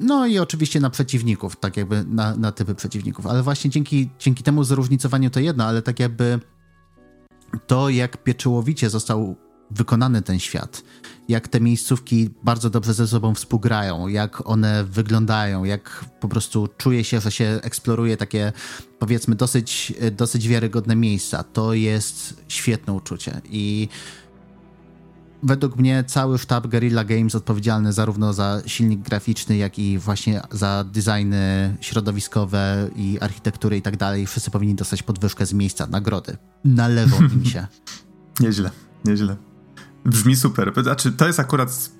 no i oczywiście na przeciwników, tak jakby na, na typy przeciwników. Ale właśnie dzięki, dzięki temu zróżnicowaniu to jedno, ale tak jakby to, jak pieczołowicie został wykonany ten świat, jak te miejscówki bardzo dobrze ze sobą współgrają, jak one wyglądają, jak po prostu czuje się, że się eksploruje takie powiedzmy dosyć, dosyć wiarygodne miejsca. To jest świetne uczucie i według mnie cały sztab Guerrilla Games odpowiedzialny zarówno za silnik graficzny, jak i właśnie za designy środowiskowe i architektury i tak dalej, wszyscy powinni dostać podwyżkę z miejsca, nagrody. Należą im się. Nieźle. Nieźle. Brzmi super. Znaczy, to jest akurat,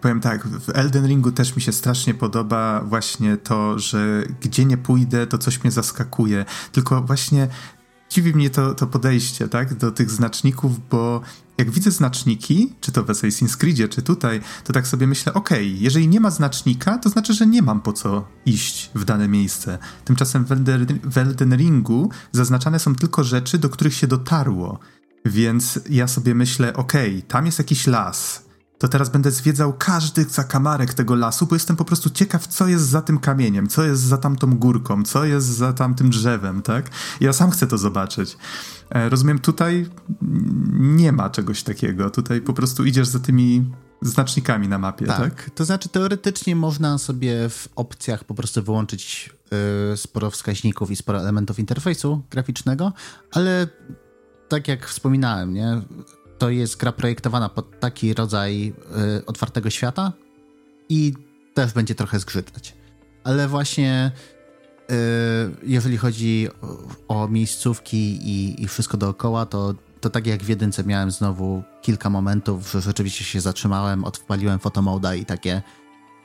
powiem tak, w Elden Ringu też mi się strasznie podoba właśnie to, że gdzie nie pójdę, to coś mnie zaskakuje. Tylko właśnie dziwi mnie to, to podejście, tak, do tych znaczników, bo jak widzę znaczniki, czy to w Assassin's Creedzie, czy tutaj, to tak sobie myślę, okej, okay, jeżeli nie ma znacznika, to znaczy, że nie mam po co iść w dane miejsce. Tymczasem w Elden, w Elden Ringu zaznaczane są tylko rzeczy, do których się dotarło. Więc ja sobie myślę, okej, okay, tam jest jakiś las, to teraz będę zwiedzał każdy zakamarek tego lasu, bo jestem po prostu ciekaw, co jest za tym kamieniem, co jest za tamtą górką, co jest za tamtym drzewem, tak? Ja sam chcę to zobaczyć. E, rozumiem, tutaj nie ma czegoś takiego. Tutaj po prostu idziesz za tymi znacznikami na mapie, tak? tak? To znaczy, teoretycznie można sobie w opcjach po prostu wyłączyć yy, sporo wskaźników i sporo elementów interfejsu graficznego, ale tak jak wspominałem, nie? To jest gra projektowana pod taki rodzaj y, otwartego świata i też będzie trochę zgrzytać. Ale właśnie y, jeżeli chodzi o, o miejscówki i, i, wszystko dookoła, to, to tak jak w jedynce miałem znowu kilka momentów, że rzeczywiście się zatrzymałem, odpaliłem fotomoda i takie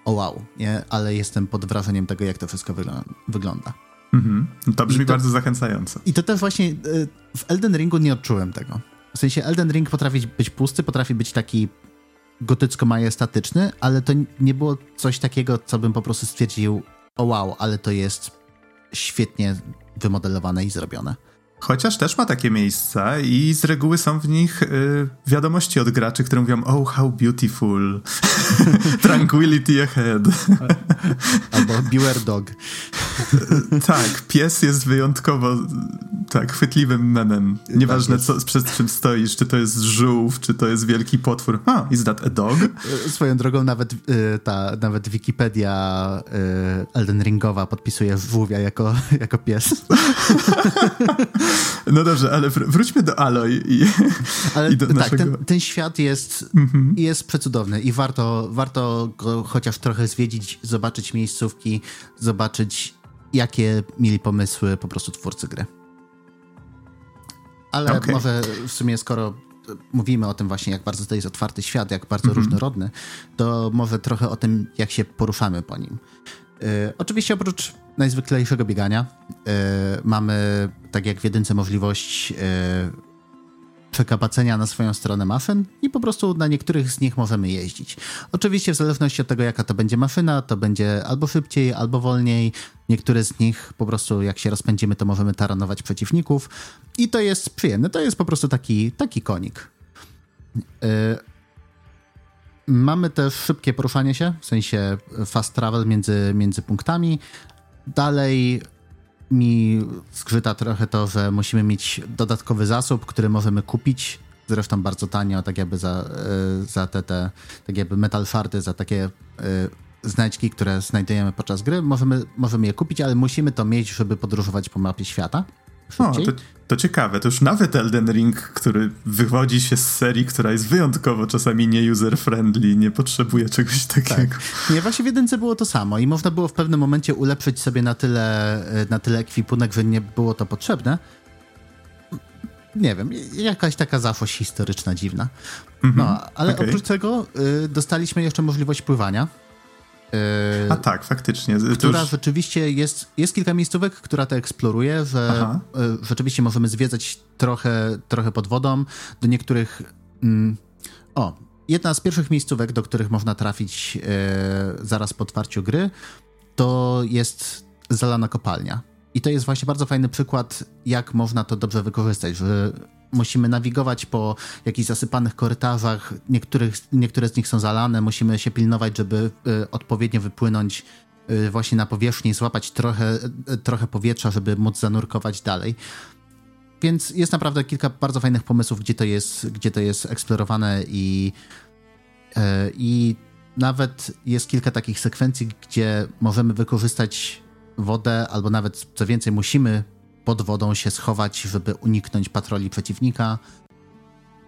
o wow, nie? Ale jestem pod wrażeniem tego, jak to wszystko wygląda. Mhm. To brzmi to, bardzo zachęcająco. I to też właśnie y, w Elden Ringu nie odczułem tego. W sensie Elden Ring potrafi być pusty, potrafi być taki gotycko-majestatyczny, ale to nie było coś takiego, co bym po prostu stwierdził, o wow, ale to jest świetnie wymodelowane i zrobione. Chociaż też ma takie miejsca i z reguły są w nich y, wiadomości od graczy, które mówią oh, how beautiful, tranquility ahead. Albo beware dog. tak, pies jest wyjątkowo tak, chwytliwym memem. Nieważne, tak co, przed czym stoisz, czy to jest żółw, czy to jest wielki potwór. A, is that a dog? Swoją drogą nawet, y, ta, nawet Wikipedia y, Elden Ringowa podpisuje żółwia jako, jako pies. No dobrze, ale wr wróćmy do Aloy i, ale i do tak, naszego... ten, ten świat jest, -hmm. jest przecudowny i warto, warto go chociaż trochę zwiedzić, zobaczyć miejscówki, zobaczyć jakie mieli pomysły po prostu twórcy gry. Ale okay. może w sumie skoro mówimy o tym właśnie, jak bardzo to jest otwarty świat, jak bardzo mm -hmm. różnorodny, to może trochę o tym, jak się poruszamy po nim. E, oczywiście oprócz najzwyklejszego biegania e, mamy, tak jak w jedynce, możliwość y, przekapacenia na swoją stronę maszyn i po prostu na niektórych z nich możemy jeździć. Oczywiście w zależności od tego, jaka to będzie maszyna, to będzie albo szybciej, albo wolniej. Niektóre z nich po prostu jak się rozpędzimy, to możemy taranować przeciwników i to jest przyjemne. To jest po prostu taki, taki konik. Mamy też szybkie poruszanie się, w sensie fast travel między, między punktami. Dalej mi zgrzyta trochę to, że musimy mieć dodatkowy zasób, który możemy kupić, zresztą bardzo tanio, tak jakby za, e, za te, te tak jakby metal farty, za takie y, znajdźki, które znajdujemy podczas gry. Możemy, możemy je kupić, ale musimy to mieć, żeby podróżować po mapie świata. O, to, to, ciekawe, to już nawet Elden Ring, który wywodzi się z serii, która jest wyjątkowo czasami nie user-friendly, nie potrzebuje czegoś takiego. Tak. Nie, właśnie w jedynce było to samo i można było w pewnym momencie ulepszyć sobie na tyle, e, na tyle ekwipunek, że nie było to potrzebne. Nie wiem, jakaś taka zafość historyczna dziwna. Mhm, no, ale okay. oprócz tego y, dostaliśmy jeszcze możliwość pływania A tak, faktycznie. Która już... rzeczywiście jest, jest kilka miejscówek, która to eksploruje, że yy, rzeczywiście możemy zwiedzać trochę, trochę pod wodą. Do niektórych. Mm, o, jedna z pierwszych miejscówek, do których można trafić yy, zaraz po otwarciu gry, to jest zalana kopalnia. I to jest właśnie bardzo fajny przykład, jak można to dobrze wykorzystać, że musimy nawigować po jakichś zasypanych korytarzach, niektórych, niektóre z nich są zalane, musimy się pilnować, żeby y, odpowiednio wypłynąć y, właśnie na powierzchnię, złapać trochę, y, trochę powietrza, żeby móc zanurkować dalej. Więc jest naprawdę kilka bardzo fajnych pomysłów, gdzie to jest, gdzie to jest eksplorowane i, i nawet jest kilka takich sekwencji, gdzie możemy wykorzystać wodę, albo nawet co więcej, musimy pod wodą się schować, żeby uniknąć patroli przeciwnika.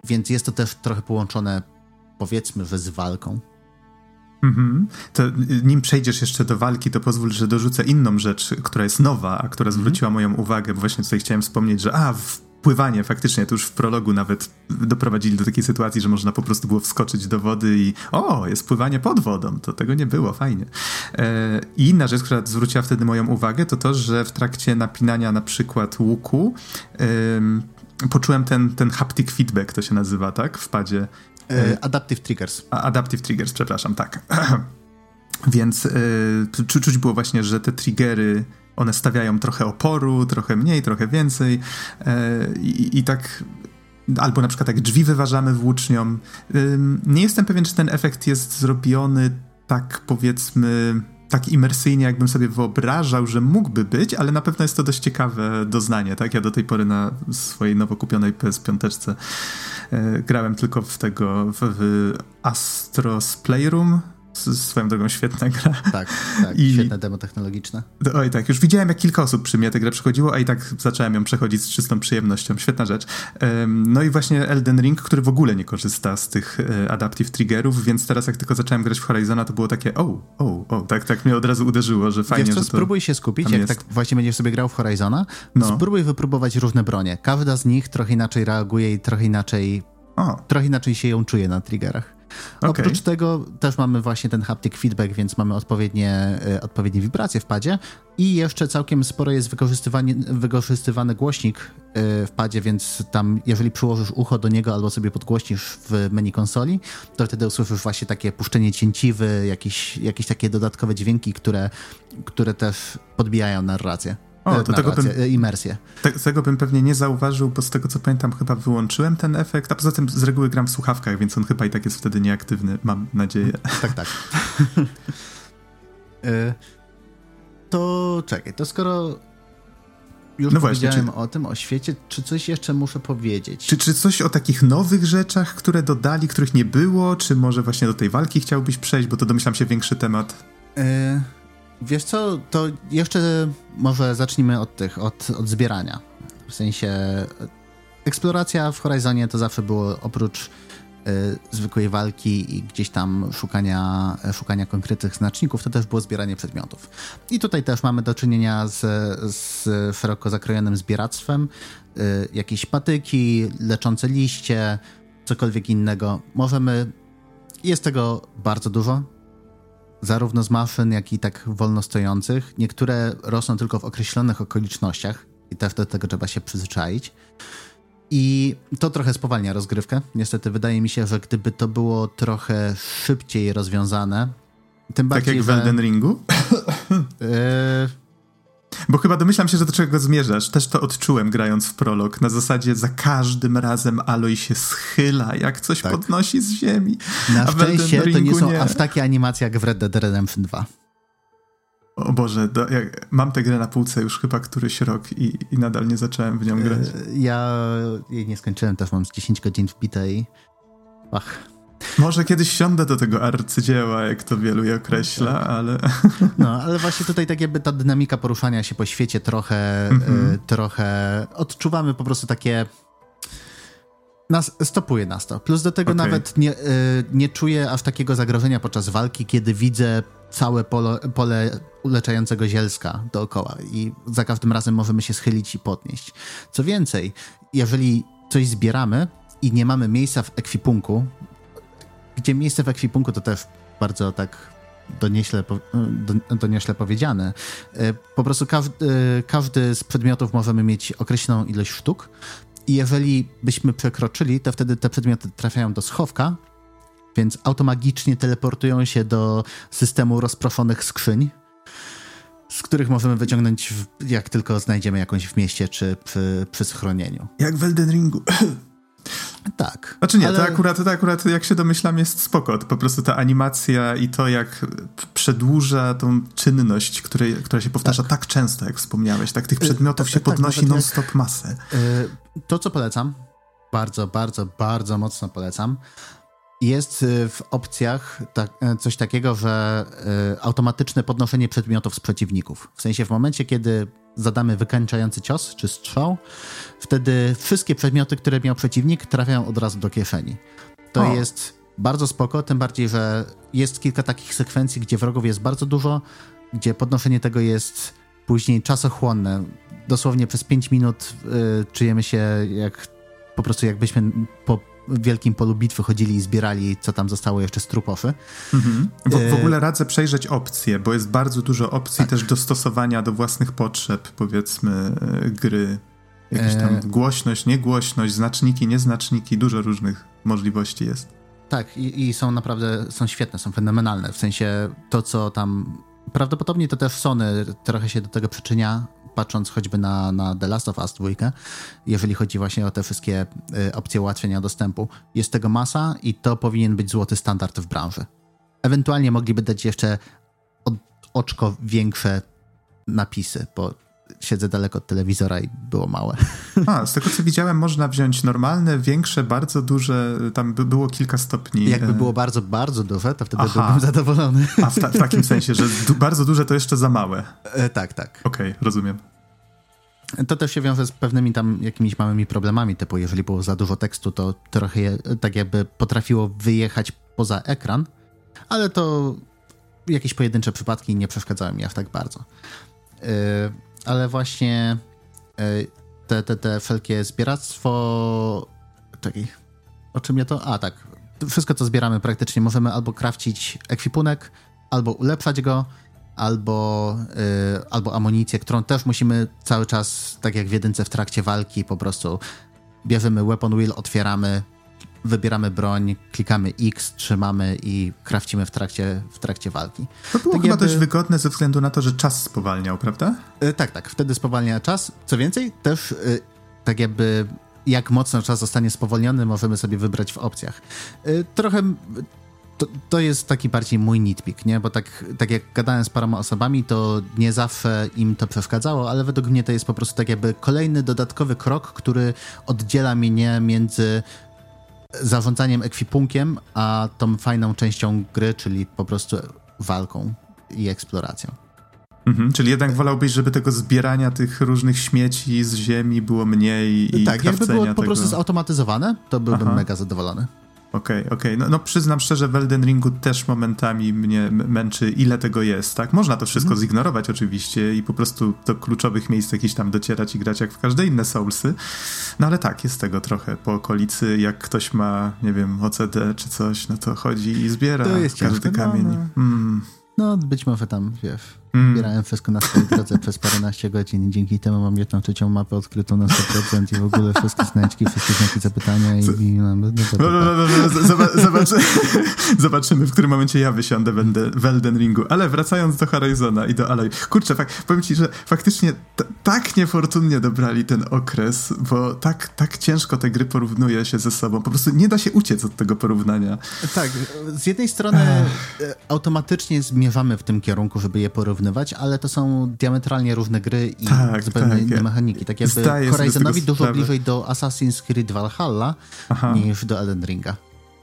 Więc jest to też trochę połączone, powiedzmy, że z walką. Mhm. To nim przejdziesz jeszcze do walki, to pozwól, że dorzucę inną rzecz, która jest nowa, a która mhm. zwróciła moją uwagę, bo właśnie tutaj chciałem wspomnieć, że a, w pływanie faktycznie, to już w prologu nawet doprowadzili do takiej sytuacji, że można po prostu było wskoczyć do wody i o, jest pływanie pod wodą, to tego nie było, fajnie. E, I inna rzecz, która zwróciła wtedy moją uwagę, to to, że w trakcie napinania na przykład łuku poczułem ten, ten haptic feedback, to się nazywa, tak, w padzie. E, adaptive Triggers. Adaptive Triggers, przepraszam, tak. Więc y, czuć było właśnie, że te triggery one stawiają trochę oporu, trochę mniej, trochę więcej y, i tak albo na przykład jak drzwi wyważamy włócznią. Nie jestem pewien, czy ten efekt jest zrobiony tak powiedzmy tak imersyjnie, jakbym sobie wyobrażał, że mógłby być, ale na pewno jest to dość ciekawe doznanie, tak? Ja do tej pory na swojej nowo kupionej PS5 e, grałem tylko w tego, w, w Astros Playroom, swoją drogą świetna gra. Tak, tak, I... świetne demo technologiczne. Oj tak, już widziałem jak kilka osób przy mnie tę grę przechodziło, a i tak zacząłem ją przechodzić z czystą przyjemnością. Świetna rzecz. No i właśnie Elden Ring, który w ogóle nie korzysta z tych e, adaptive triggerów, więc teraz jak tylko zacząłem grać w Horizona, to było takie o, o, o, tak, tak mnie od razu uderzyło, że fajnie, Wiesz co, że to spróbuj się skupić, jak tak właśnie będziesz sobie grał w Horizona, no. spróbuj wypróbować różne bronie. Każda z nich trochę inaczej reaguje i trochę inaczej o. trochę inaczej się ją czuje na triggerach. Okay. Oprócz tego też mamy właśnie ten haptic feedback, więc mamy odpowiednie, e, odpowiednie wibracje w padzie i jeszcze całkiem sporo jest wykorzystywany głośnik e, w padzie, więc tam jeżeli przyłożysz ucho do niego albo sobie podgłośnisz w menu konsoli, to wtedy usłyszysz właśnie takie puszczenie cięciwy, jakieś, jakieś takie dodatkowe dźwięki, które, które też podbijają narrację. O, to tego bym, e, imersję. Te, tego bym pewnie nie zauważył, bo z tego co pamiętam chyba wyłączyłem ten efekt, a poza tym z reguły gram w słuchawkach, więc on chyba i tak jest wtedy nieaktywny, mam nadzieję. Tak, tak. E, to czekaj, to skoro już no powiedziałem właśnie, czy, o tym, o świecie, czy coś jeszcze muszę powiedzieć? Czy, czy coś o takich nowych rzeczach, które dodali, których nie było, czy może właśnie do tej walki chciałbyś przejść, bo to domyślam się większy temat. E, Wiesz co, to jeszcze może zacznijmy od tych, od, od zbierania. W sensie eksploracja w Horizonie to zawsze było oprócz y, zwykłej walki i gdzieś tam szukania, szukania konkretnych znaczników, to też było zbieranie przedmiotów. I tutaj też mamy do czynienia z, z szeroko zakrojonym zbieractwem. Y, jakieś patyki, leczące liście, cokolwiek innego. Możemy... Jest tego bardzo dużo zarówno z maszyn, jak i tak wolno stojących. Niektóre rosną tylko w określonych okolicznościach i też do tego trzeba się przyzwyczaić. I to trochę spowalnia rozgrywkę. Niestety wydaje mi się, że gdyby to było trochę szybciej rozwiązane, tym bardziej, Tak jak w Elden Ringu? Yy, bo chyba domyślam się, że do czego zmierzasz. Też to odczułem grając w prolog. Na zasadzie za każdym razem Aloy się schyla, jak coś tak. podnosi z ziemi. Na szczęście to nie są nie. aż takie animacje jak w Red Dead Redemption 2. O Boże, do, mam tę grę na półce już chyba któryś rok i, i nadal nie zacząłem w nią grać. E, ja jej nie skończyłem, też mam z 10 godzin wbitej. Ach, może kiedyś siądę do tego arcydzieła, jak to wielu je określa, tak. ale... No, ale właśnie tutaj tak jakby ta dynamika poruszania się po świecie trochę, y, trochę odczuwamy po prostu takie... Nas, stopuje nas to. Plus do tego okay. nawet nie, y, nie czuję aż takiego zagrożenia podczas walki, kiedy widzę całe pole, pole uleczającego zielska dookoła i za każdym razem możemy się schylić i podnieść. Co więcej, jeżeli coś zbieramy i nie mamy miejsca w ekwipunku, gdzie miejsce w ekwipunku to też bardzo tak donieśle, donieśle powiedziane. E, po prostu każdy, e, każdy z przedmiotów możemy mieć określoną ilość sztuk i jeżeli byśmy przekroczyli, to wtedy te przedmioty trafiają do schowka, więc automagicznie teleportują się do systemu rozproszonych skrzyń, z których możemy wyciągnąć, jak tylko znajdziemy jakąś w mieście czy przy, przy schronieniu. Jak w Elden Ringu. Tak. Znaczy nie, ale... to, akurat, to akurat, jak się domyślam, jest spoko. To po prostu ta animacja i to, jak przedłuża tą czynność, której, która się powtarza tak. tak często, jak wspomniałeś. Tak, tych y, przedmiotów się tak, podnosi non-stop jak... masę. Y, to, co polecam, bardzo, bardzo, bardzo mocno polecam, jest y, w opcjach tak, coś takiego, że automatyczne podnoszenie przedmiotów z przeciwników. W sensie w momencie, kiedy zadamy wykańczający cios czy strzał, wtedy wszystkie przedmioty, które miał przeciwnik, trafiają od razu do kieszeni. To o. jest bardzo spoko, tym bardziej, że jest kilka takich sekwencji, gdzie wrogów jest bardzo dużo, gdzie podnoszenie tego jest później czasochłonne. Dosłownie przez 5 minut y, czujemy się jak po prostu jakbyśmy po wielkim polu bitwy chodzili i zbierali, co tam zostało jeszcze z trupofy. Mhm. W, w, ogóle radzę przejrzeć opcje, bo jest bardzo dużo opcji tak. też dostosowania do własnych potrzeb, powiedzmy, gry. Jakaś tam głośność, niegłośność, znaczniki, nieznaczniki, dużo różnych możliwości jest. Tak, i, i, są naprawdę, są świetne, są fenomenalne. W sensie to, co tam. Prawdopodobnie to też Sony trochę się do tego przyczynia, patrząc choćby na, na The Last of Us 2, jeżeli chodzi właśnie o te wszystkie y, opcje ułatwienia dostępu. Jest tego masa i to powinien być złoty standard w branży. Ewentualnie mogliby dać jeszcze od, oczko większe napisy, bo siedzę daleko od telewizora i było małe. A, z tego co widziałem, można wziąć normalne, większe, bardzo duże, tam by było kilka stopni. Jakby było bardzo, bardzo duże, to wtedy Aha. byłbym zadowolony. A w, ta, w takim sensie, że du bardzo duże to jeszcze za małe. E, tak, tak. Okej, okay, rozumiem. To też się wiąże z pewnymi tam jakimiś małymi problemami, typu jeżeli było za dużo tekstu, to trochę je, tak jakby potrafiło wyjechać poza ekran, ale to jakieś pojedyncze przypadki nie przeszkadzały mi aż tak bardzo. Yy, ale właśnie e, te, te, te wszelkie zbieractwo. Czekaj, o czym ja to? A, tak. Wszystko, co zbieramy praktycznie, możemy albo krawcić ekwipunek, albo ulepszać go, albo, yy, albo amunicję, którą też musimy cały czas, tak jak w jedynce w trakcie walki, po prostu bierzemy weapon wheel, otwieramy, wybieramy broń, klikamy X, trzymamy i krafcimy w trakcie, w trakcie walki. To było tak chyba jakby... dość wygodne ze względu na to, że czas spowalniał, prawda? Yy, tak, tak. Wtedy spowalnia czas. Co więcej, też yy, tak jakby jak mocno czas zostanie spowolniony, możemy sobie wybrać w opcjach. Yy, trochę to, to jest taki bardziej mój nitpick, nie? Bo tak, tak jak gadałem z paroma osobami, to nie zawsze im to przeszkadzało, ale według mnie to jest po prostu tak jakby kolejny dodatkowy krok, który oddziela mnie między zarządzaniem ekwipunkiem, a tą fajną częścią gry, czyli po prostu walką i eksploracją. Mhm, czyli jednak wolałbyś, żeby tego zbierania tych różnych śmieci z ziemi było mniej i Tak, jakby było po prostu zautomatyzowane, to byłbym Aha. mega zadowolony. Okej, okay, okej. Okay. No, no, przyznam szczerze, w Elden Ringu też momentami mnie męczy, ile tego jest, tak? Można to wszystko mm. zignorować oczywiście i po prostu do kluczowych miejsc jakichś tam docierać i grać jak w każde inne Soulsy. No ale tak, jest tego trochę po okolicy. Jak ktoś ma, nie wiem, OCD czy coś, no to chodzi i zbiera każdy ciężko, kamień. No, no. Mm. no być może tam, wiesz, Mm. Zbierałem wszystko na swojej drodze przez paręnaście godzin i dzięki temu mam jedną trzecią mapę odkrytą na 100% i w ogóle wszystkie znaczki, wszystkie znaki zapytania i... i no, no, no, no, zobaczy, zobaczymy, w którym momencie ja wysiądę w Elden Ringu. Ale wracając do Horizona i do Aloy. Kurczę, fak, powiem ci, że faktycznie tak niefortunnie dobrali ten okres, bo tak, tak ciężko te gry porównuje się ze sobą. Po prostu nie da się uciec od tego porównania. Tak, z jednej strony automatycznie zmierzamy w tym kierunku, żeby je porównywać porównywać, ale to są diametralnie różne gry i tak, zupełnie tak, inne mechaniki. Tak jakby Horizonowi dużo bliżej do Assassin's Creed Valhalla Aha. niż do Elden Ringa.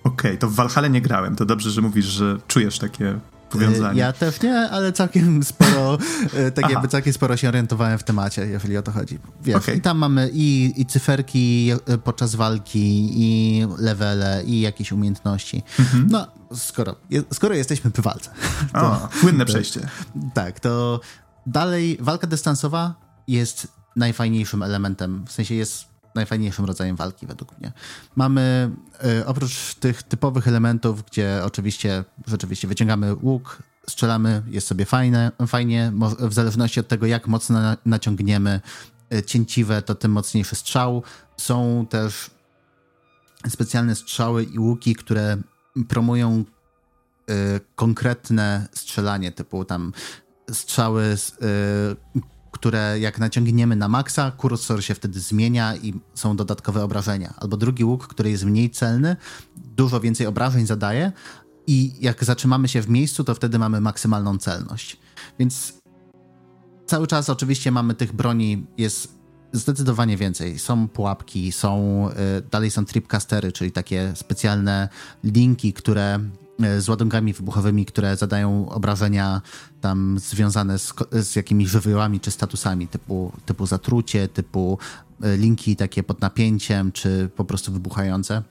Okej, okay, to w Valhalla nie grałem. To dobrze, że mówisz, że czujesz takie powiązanie. Ja też nie, ale całkiem sporo, e, tak jakby całkiem sporo się orientowałem w temacie, jeżeli o to chodzi. Wiesz, okay. I tam mamy i, i cyferki e, podczas walki, i levele, i jakieś umiejętności. Mhm. No, skoro, skoro jesteśmy przy walce. To, o, płynne przejście. To, tak, to dalej walka dystansowa jest najfajniejszym elementem, w sensie jest najfajniejszym rodzajem walki według mnie. Mamy y, oprócz tych typowych elementów, gdzie oczywiście rzeczywiście wyciągamy łuk, strzelamy, jest sobie fajne, fajnie, w zależności od tego, jak mocno naciągniemy y, cięciwe, to tym mocniejszy strzał. Są też specjalne strzały i łuki, które promują y, konkretne strzelanie, typu tam strzały y, które jak naciągniemy na maksa, kursor się wtedy zmienia i są dodatkowe obrażenia. Albo drugi łuk, który jest mniej celny, dużo więcej obrażeń zadaje i jak zatrzymamy się w miejscu, to wtedy mamy maksymalną celność. Więc cały czas oczywiście mamy tych broni, jest zdecydowanie więcej. Są pułapki, są, y, dalej są tripcastery, czyli takie specjalne linki, które z ładunkami wybuchowymi, które zadają obrażenia tam związane z, z jakimiś żywiołami czy statusami, typu, typu zatrucie, typu e, linki takie pod napięciem, czy po prostu wybuchające.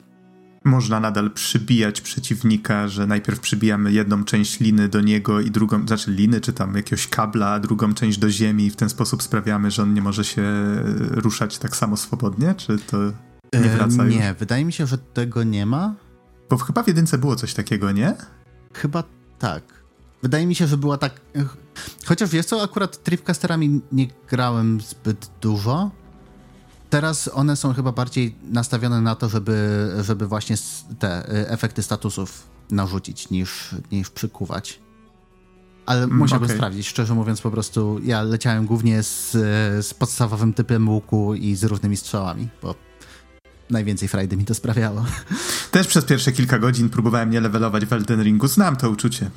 można nadal przybijać przeciwnika, że najpierw przybijamy jedną część liny do niego i drugą, znaczy liny czy tam jakiegoś kabla, a drugą część do ziemi i w ten sposób sprawiamy, że on nie może się ruszać tak samo swobodnie? Czy to nie wraca e, już? Nie, wydaje mi się, że tego nie ma. Bo chyba w jedynce było coś takiego, nie? Chyba tak. Wydaje mi się, że była tak... Chociaż wiesz co, akurat Tripcasterami nie grałem zbyt dużo. Teraz one są chyba bardziej nastawione na to, żeby, żeby właśnie te y, efekty statusów narzucić niż, niż przykuwać. Ale mm, musiałbym okay. sprawdzić, szczerze mówiąc, po prostu ja leciałem głównie z, z podstawowym typem łuku i z różnymi strzałami, bo najwięcej frajdy mi to sprawiało. Też przez pierwsze kilka godzin próbowałem nie levelować w Elden Ringu, znam to uczucie.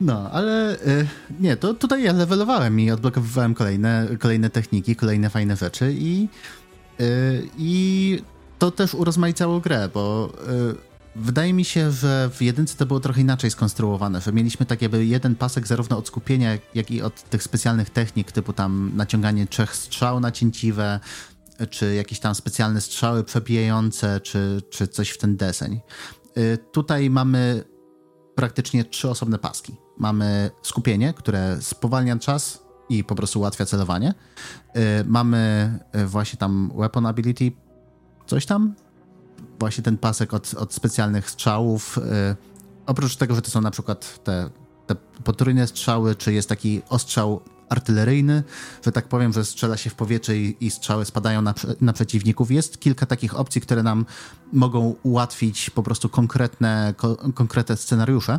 No, ale y, nie, to tutaj ja levelowałem i odblokowywałem kolejne, kolejne techniki, kolejne fajne rzeczy i, y, i to też urozmaicało grę, bo y, wydaje mi się, że w jedynce to było trochę inaczej skonstruowane, że mieliśmy tak jakby jeden pasek zarówno od skupienia, jak i od tych specjalnych technik, typu tam naciąganie trzech strzał nacięciwe, czy jakieś tam specjalne strzały przebijające, czy, czy coś w ten deseń. Tutaj mamy praktycznie trzy osobne paski. Mamy skupienie, które spowalnia czas i po prostu ułatwia celowanie. Y, mamy y, właśnie tam weapon ability, coś tam. Właśnie ten pasek od, od specjalnych strzałów. Y, oprócz tego, że to są na przykład te, te potrójne strzały, czy jest taki ostrzał artyleryjny, że tak powiem, że strzela się w powietrze i, i strzały spadają na, na, przeciwników. Jest kilka takich opcji, które nam mogą ułatwić po prostu konkretne, ko, konkretne scenariusze,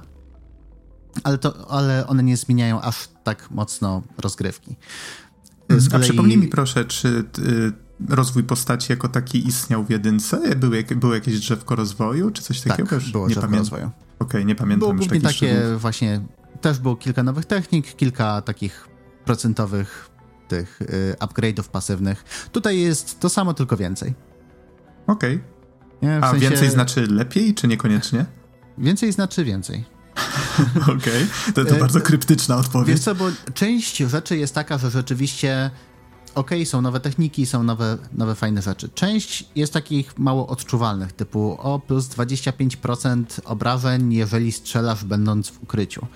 ale, to, ale one nie zmieniają aż tak mocno rozgrywki. Z kolei... A przypomnij mi proszę, czy y, rozwój postaci jako taki istniał w jedynce? Były, było jakieś drzewko rozwoju, czy coś takiego? Tak, było nie drzewko pamię... rozwoju. Okej, okay, nie pamiętam było już takie szczegółów. właśnie, też było kilka nowych technik, kilka takich procentowych tych y, upgrade'ów pasywnych. Tutaj jest to samo, tylko więcej. Okej. Okay. A sensie... więcej znaczy lepiej, czy niekoniecznie? Więcej znaczy więcej. Okej, okay. to, to bardzo kryptyczna odpowiedź. Wiesz co, bo część rzeczy jest taka, że rzeczywiście okay, są nowe techniki, są nowe, nowe fajne rzeczy. Część jest takich mało odczuwalnych, typu o plus 25% obrażeń, jeżeli strzelasz będąc w ukryciu.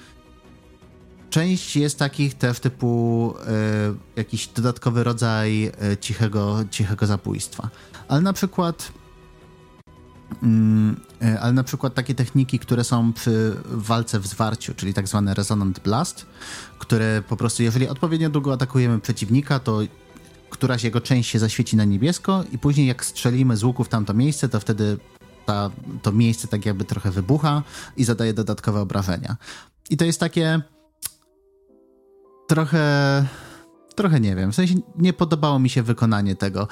Część jest takich też typu y, jakiś dodatkowy rodzaj y, cichego, cichego zabójstwa. Ale na przykład y, ale na przykład takie techniki, które są przy walce w zwarciu, czyli tak zwany Resonant Blast, które po prostu, jeżeli odpowiednio długo atakujemy przeciwnika, to któraś jego część się zaświeci na niebiesko i później jak strzelimy z łuku w tamto miejsce, to wtedy ta, to miejsce tak jakby trochę wybucha i zadaje dodatkowe obrażenia. I to jest takie trochę. Trochę nie wiem. W sensie nie podobało mi się wykonanie tego.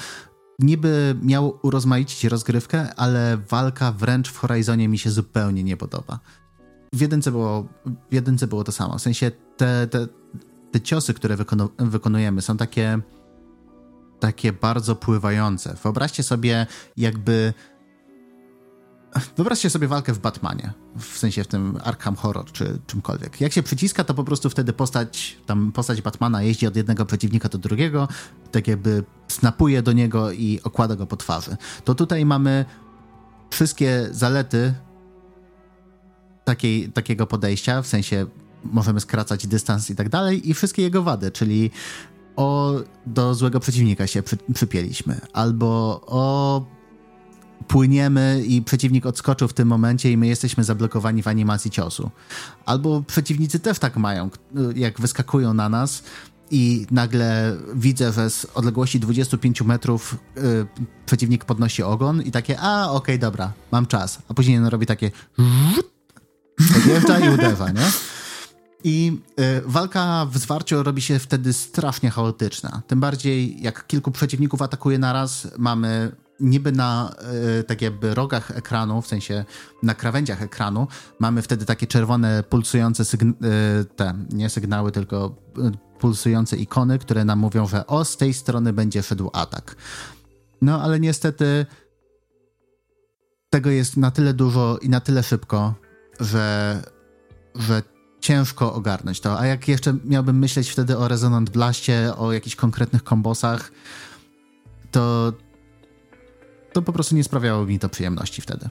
Niby miało urozmaicić rozgrywkę, ale walka wręcz w Horizonie mi się zupełnie nie podoba. W jedynce było, w jedynce było to samo. W sensie te, te, te ciosy, które wykonu, wykonujemy, są takie takie bardzo pływające. Wyobraźcie sobie, jakby Wyobraźcie sobie walkę w Batmanie, w sensie w tym Arkham Horror czy czymkolwiek. Jak się przyciska, to po prostu wtedy postać, tam postać Batmana jeździ od jednego przeciwnika do drugiego, tak jakby snapuje do niego i okłada go po twarzy. To tutaj mamy wszystkie zalety takiej, takiego podejścia, w sensie możemy skracać dystans i tak dalej, i wszystkie jego wady, czyli o, do złego przeciwnika się przy, przypieliśmy, albo o płyniemy i przeciwnik odskoczył w tym momencie i my jesteśmy zablokowani w animacji ciosu. Albo przeciwnicy też tak mają, jak wyskakują na nas i nagle widzę, że z odległości 25 metrów yy, przeciwnik podnosi ogon i takie, a okej, okay, dobra, mam czas. A później on robi takie podjeżdża i uderza, nie? I y, walka w zwarciu robi się wtedy strasznie chaotyczna. Tym bardziej, jak kilku przeciwników atakuje naraz, mamy niby na y, tak jakby rogach ekranu, w sensie na krawędziach ekranu, mamy wtedy takie czerwone pulsujące y, te, nie sygnały, tylko pulsujące ikony, które nam mówią, że o, z tej strony będzie szedł atak. No, ale niestety tego jest na tyle dużo i na tyle szybko, że, że ciężko ogarnąć to. A jak jeszcze miałbym myśleć wtedy o Resonant Blastie, o jakichś konkretnych kombosach, to to po prostu nie sprawiało mi to przyjemności wtedy.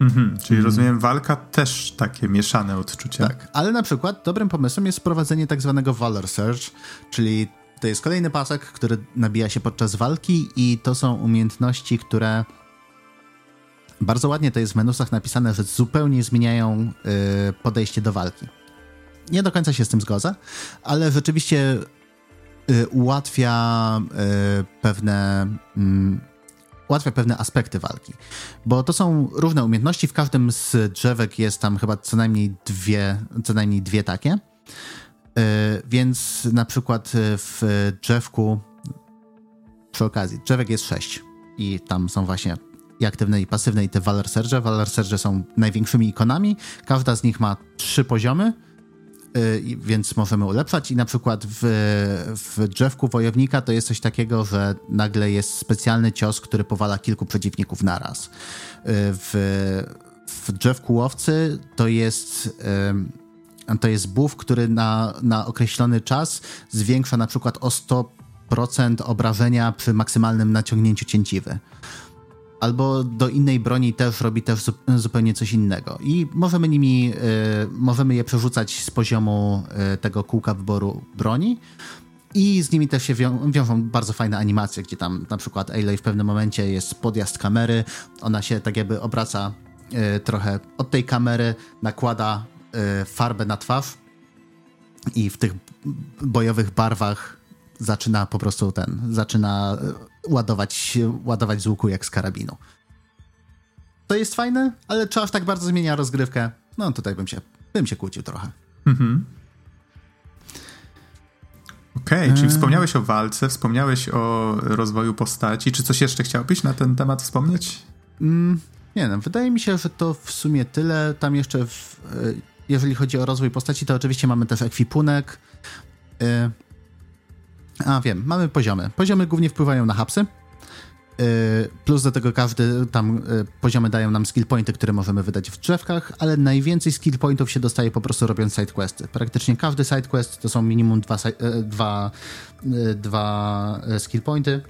Mhm, czyli mm. rozumiem, walka też takie mieszane odczucia. Tak, ale na przykład dobrym pomysłem jest wprowadzenie tak zwanego Valor Surge, czyli to jest kolejny pasek, który nabija się podczas walki i to są umiejętności, które bardzo ładnie to jest w menusach napisane, że zupełnie zmieniają y, podejście do walki. Nie do końca się z tym zgodzę, ale rzeczywiście y, ułatwia y, pewne mm, ułatwia pewne aspekty walki. Bo to są różne umiejętności, w każdym z drzewek jest tam chyba co najmniej dwie, co najmniej dwie takie. Więc na przykład w drzewku, przy okazji, drzewek jest sześć i tam są właśnie i aktywne i pasywne i te. Valor Surge są największymi ikonami, każda z nich ma trzy poziomy, Y, więc możemy ulepszać i na przykład w, w drzewku wojownika to jest coś takiego, że nagle jest specjalny cios, który powala kilku przeciwników naraz. Y, w, w drzewku łowcy to jest to jest buff, który na, na określony czas zwiększa na przykład o 100% obrażenia przy maksymalnym naciągnięciu cięciwy albo do innej broni też robi też zupełnie coś innego. I możemy nimi, y, możemy je przerzucać z poziomu y, tego kółka wyboru broni. I z nimi też się wią wiążą bardzo fajne animacje, gdzie tam na przykład Ailey w pewnym momencie jest podjazd kamery, ona się tak jakby obraca y, trochę od tej kamery, nakłada farbę na twarz i w tych bojowych barwach zaczyna po prostu ten, zaczyna ładować, ładować z łuku jak z karabinu. To jest fajne, ale czy aż tak bardzo zmienia rozgrywkę? No tutaj bym się, bym się kłócił trochę. Mhm. Okej, okay, czyli wspomniałeś o walce, wspomniałeś o rozwoju postaci. Czy coś jeszcze chciałbyś na ten temat wspomnieć? Mm, nie wiem, no, wydaje mi się, że to w sumie tyle. Tam jeszcze, w, e, jeżeli chodzi o rozwój postaci, to oczywiście mamy też ekwipunek. E, a wiem, mamy poziomy. Poziomy głównie wpływają na hapsy. Yy, plus do tego każdy tam yy, poziomy dają nam skill pointy, które możemy wydać w drzewkach, ale najwięcej skill pointów się dostaje po prostu robiąc side questy. Praktycznie każdy side quest to są minimum dwa, yy, dwa, dwa skill pointy,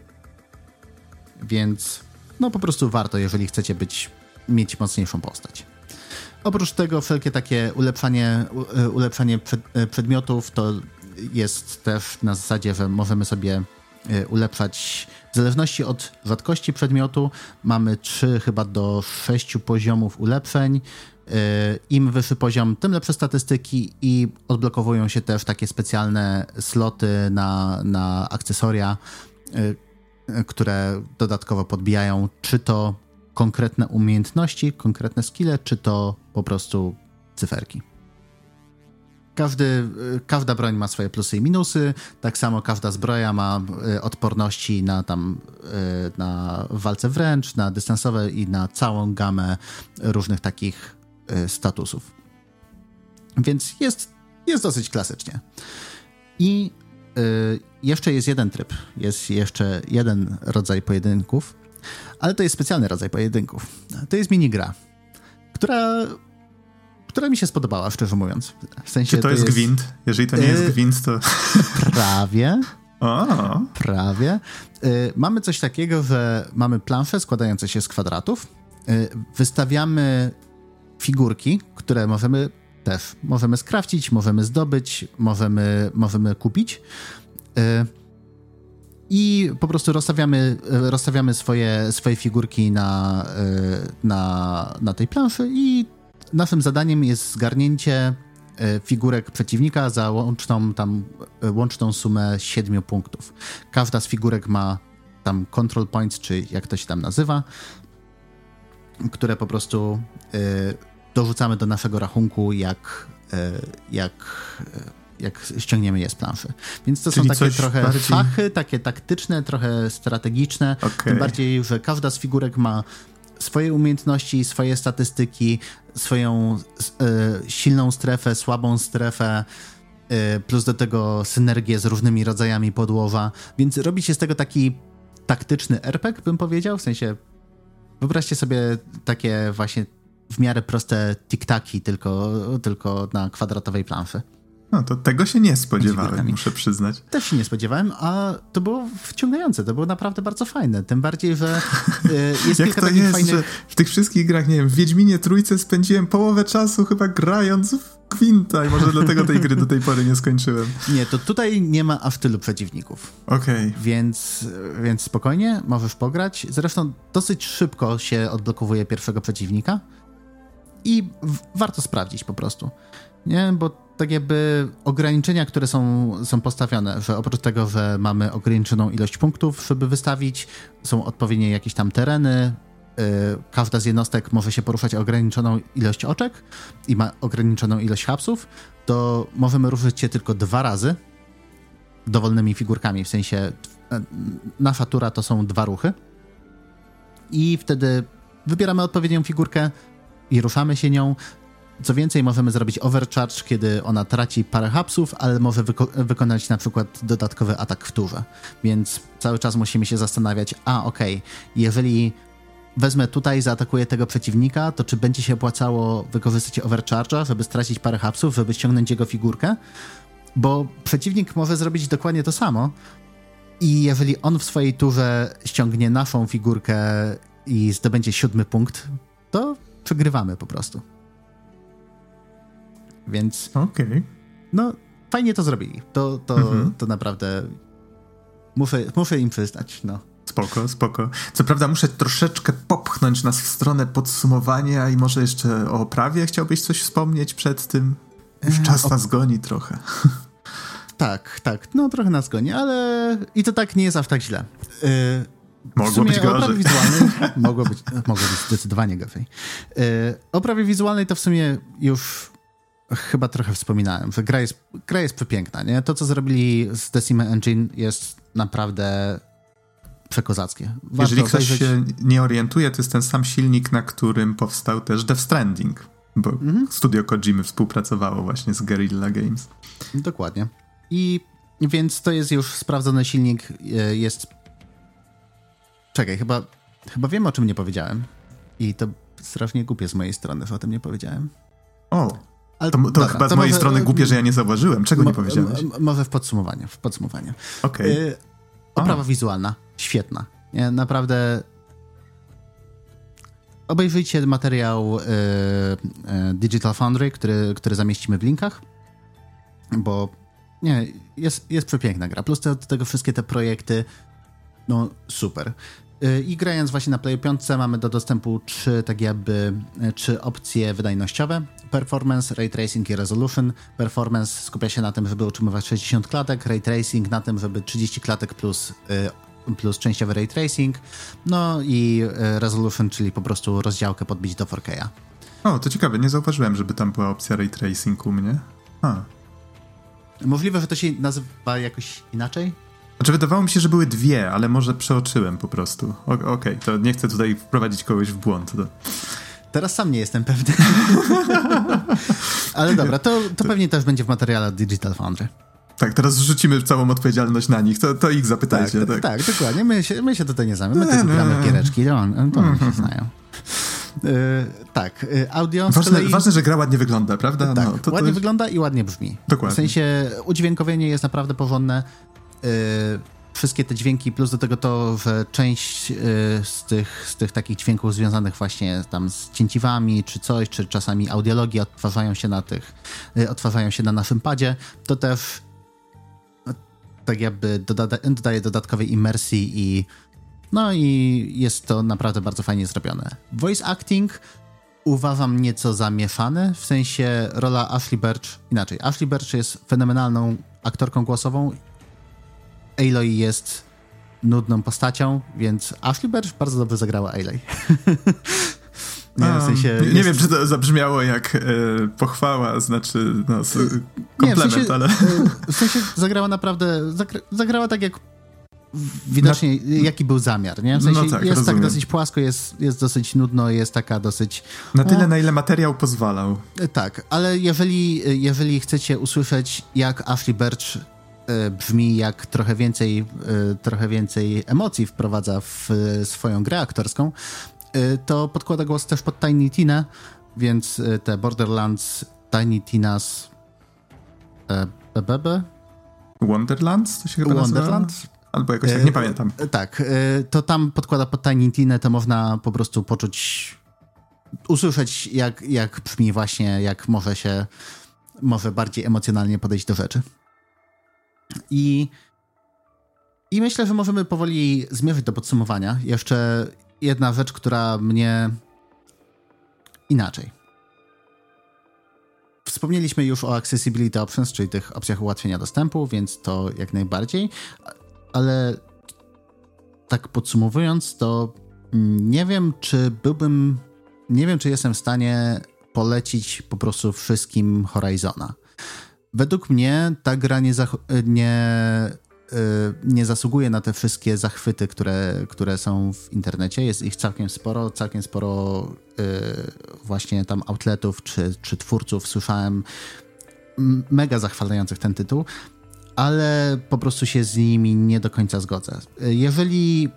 więc no po prostu warto, jeżeli chcecie być, mieć mocniejszą postać. Oprócz tego wszelkie takie ulepszanie, ulepszanie przed, przedmiotów to jest też na zasadzie, że możemy sobie e, ulepszać w zależności od rzadkości przedmiotu. Mamy 3 chyba do 6 poziomów ulepszeń. E, Im wyższy poziom, tym lepsze statystyki i odblokowują się też takie specjalne sloty na, na akcesoria, e, które dodatkowo podbijają czy to konkretne umiejętności, konkretne skille, czy to po prostu cyferki. Każdy, każda broń ma swoje plusy i minusy, tak samo każda zbroja ma e, odporności na tam e, na walce wręcz, na dystansowe i na całą gamę różnych takich statusów. Więc jest, jest dosyć klasycznie. I jeszcze jest jeden tryb, jest jeszcze jeden rodzaj pojedynków, ale to jest specjalny rodzaj pojedynków. To jest minigra, która która mi się spodobała, szczerze mówiąc. W sensie Czy to, to jest, jest gwint? Jeżeli to nie jest y, gwint, to... Prawie. O. Prawie. Y, mamy coś takiego, że mamy plansze składające się z kwadratów. Y, wystawiamy figurki, które możemy też możemy skrawcić, możemy zdobyć, możemy, możemy kupić. I po prostu rozstawiamy, rozstawiamy swoje, swoje figurki na, na, na tej planszy i naszym zadaniem jest zgarnięcie e, figurek przeciwnika za łączną, tam, e, łączną sumę 7 punktów. Każda z figurek ma tam control points, czy jak to się tam nazywa, które po prostu y, dorzucamy do naszego rachunku, jak, jak, jak ściągniemy je z planszy. Więc to Czyli są takie trochę bardziej... fachy, takie taktyczne, trochę strategiczne. Okay. Tym bardziej, że każda z figurek ma swoje umiejętności, swoje statystyki, swoją y, silną strefę, słabą strefę, y, plus do tego synergię z różnymi rodzajami podłoża, więc robi się z tego taki taktyczny RPG, bym powiedział, w sensie wyobraźcie sobie takie właśnie w miarę proste tiktaki, tylko, tylko na kwadratowej planszy. No to tego się nie spodziewałem, muszę przyznać. Też się nie spodziewałem, a to było wciągające, to było naprawdę bardzo fajne. Tym bardziej, że y, jest Jak kilka to takich jest, fajnych... że w tych wszystkich grach, nie wiem, w Wiedźminie Trójce spędziłem połowę czasu chyba grając w Quinta i może dlatego tej gry do tej pory nie skończyłem. Nie, to tutaj nie ma aż tylu przeciwników. Okej. Okay. Więc, więc spokojnie, możesz pograć. Zresztą dosyć szybko się odblokowuje pierwszego przeciwnika i warto sprawdzić po prostu. Nie, bo tak jakby ograniczenia, które są, są postawione, że oprócz tego, że mamy ograniczoną ilość punktów, żeby wystawić, są odpowiednie jakieś tam tereny, yy, każda z jednostek może się poruszać ograniczoną ilość oczek i ma ograniczoną ilość hapsów, to możemy ruszyć się tylko dwa razy dowolnymi figurkami, w sensie yy, nasza tura to są dwa ruchy i wtedy wybieramy odpowiednią figurkę i ruszamy się nią, co więcej, możemy zrobić overcharge, kiedy ona traci parę hapsów, ale może wyko wykonać na przykład dodatkowy atak w turze. Więc cały czas musimy się zastanawiać, a okej, okay, jeżeli wezmę tutaj, zaatakuję tego przeciwnika, to czy będzie się opłacało wykorzystać overcharge'a, żeby stracić parę hapsów, żeby ściągnąć jego figurkę? Bo przeciwnik może zrobić dokładnie to samo i jeżeli on w swojej turze ściągnie naszą figurkę i zdobędzie siódmy punkt, to przegrywamy po prostu. Więc. Okej. Okay. No, fajnie to zrobili. To, to, mhm. to naprawdę. Muszę, muszę im przyznać, no. Spoko, spoko. Co prawda muszę troszeczkę popchnąć nas w stronę podsumowania i może jeszcze o oprawie chciałbyś coś wspomnieć przed tym? Już e, czas nas goni trochę. Tak, tak. No trochę nas goni, ale i to tak nie jest aż tak źle. Yy, Mogło być gorzej. Wizualnej, mogło, być, mogło być zdecydowanie gorzej. Yy, o prawie wizualnej to w sumie już chyba trochę wspominałem, że gra jest, gra jest przepiękna, nie? To, co zrobili z Decima Engine jest naprawdę przekozackie. Warto Jeżeli ktoś obejrzeć... się nie orientuje, to jest ten sam silnik, na którym powstał też Death Stranding, bo mhm. studio Kojimy współpracowało właśnie z Guerrilla Games. Dokładnie. I więc to jest już sprawdzony silnik, e, jest... Czekaj, chyba, chyba wiem, o czym nie powiedziałem. I to strasznie głupie z mojej strony, że o tym nie powiedziałem. O, ale, to, to dobra, chyba z mojej może, strony głupie, że ja nie zauważyłem. Czego nie powiedziałeś? Może w podsumowaniu. W podsumowaniu. Okej. Okay. oprawa wizualna. Świetna. Nie, naprawdę obejrzyjcie materiał y, y, Digital Foundry, który, który zamieścimy w linkach, bo nie, jest, jest przepiękna gra. Plus do tego wszystkie te projekty, no super. I grając właśnie na Play 5 mamy do dostępu trzy tak jakby trzy opcje wydajnościowe. Performance, Ray Tracing i Resolution. Performance skupia się na tym, żeby utrzymywać 60 klatek, Ray Tracing na tym, żeby 30 klatek plus, y, plus częściowy Ray Tracing, no i y, Resolution, czyli po prostu rozdziałkę podbić do 4K. O, to ciekawe, nie zauważyłem, żeby tam była opcja Ray Tracing u mnie. A. Możliwe, że to się nazywa jakoś inaczej? Znaczy, wydawało mi się, że były dwie, ale może przeoczyłem po prostu. Okej, okay, to nie chcę tutaj wprowadzić kogoś w błąd. To... Teraz sam nie jestem pewny. Ale dobra, to, to pewnie też będzie w materiale Digital Foundry. Tak, teraz rzucimy całą odpowiedzialność na nich, to, to ich zapytajcie. Tak, tak. tak dokładnie. My się, my się tutaj nie znamy. My tylko gramy giereczki, to, oni się znają. Yy, tak, yy, audio. Ważne, kolei... ważne, że gra ładnie wygląda, prawda? Tak, no, to, ładnie wygląda i ładnie brzmi. Dokładnie. W sensie udźwiękowienie jest naprawdę porządne. Yy, wszystkie te dźwięki, plus do tego to, że część y, z tych, z tych takich dźwięków związanych właśnie tam z cięciwami, czy coś, czy czasami audiologii odtwarzają się na tych, y, odtwarzają się na naszym padzie, to też no, tak jakby doda dodaje dodatkowej imersji i no i jest to naprawdę bardzo fajnie zrobione. Voice acting uważam nieco zamieszany, w sensie rola Ashley Birch, inaczej, Ashley Birch jest fenomenalną aktorką głosową Aloy jest nudną postacią, więc Ashley Birch bardzo dobrze zagrała Aloy. Nie, w sensie nie, nie wiem, czy to zabrzmiało jak e, pochwała, znaczy no, komplement, nie, w sensie, ale... E, w sensie zagrała naprawdę, zagra, zagrała tak jak widocznie na... jaki był zamiar, nie? W sensie no tak, jest tak rozumiem. tak dosyć płasko, jest, jest dosyć nudno, jest taka dosyć... Na tyle, o... na ile materiał pozwalał. E, tak, ale jeżeli, jeżeli chcecie usłyszeć, jak Ashley Birch E, brzmi jak trochę więcej, e, trochę więcej emocji wprowadza w swoją grę aktorską, e, to podkłada głos też pod Tiny Tina, więc te Borderlands, Tiny Tinas BBB? Wonderlands to się chyba Wonderland? Albo jakoś tak, nie pamiętam. Tak, to tam podkłada pod Tiny Tina, to można po prostu poczuć, usłyszeć jak, jak brzmi właśnie, jak może się, może bardziej emocjonalnie podejść do rzeczy. I, I myślę, że możemy powoli zmierzyć do podsumowania. Jeszcze jedna rzecz, która mnie inaczej. Wspomnieliśmy już o Accessibility Options, czyli tych opcjach ułatwienia dostępu, więc to jak najbardziej, ale tak podsumowując, to nie wiem, czy byłbym, nie wiem, czy jestem w stanie polecić po prostu wszystkim Horizona. Według mnie ta gra nie, nie, y, nie zasługuje na te wszystkie zachwyty, które, które są w internecie. Jest ich całkiem sporo, całkiem sporo y, właśnie tam outletów czy, czy twórców słyszałem mega zachwalających ten tytuł, ale po prostu się z nimi nie do końca zgodzę. Jeżeli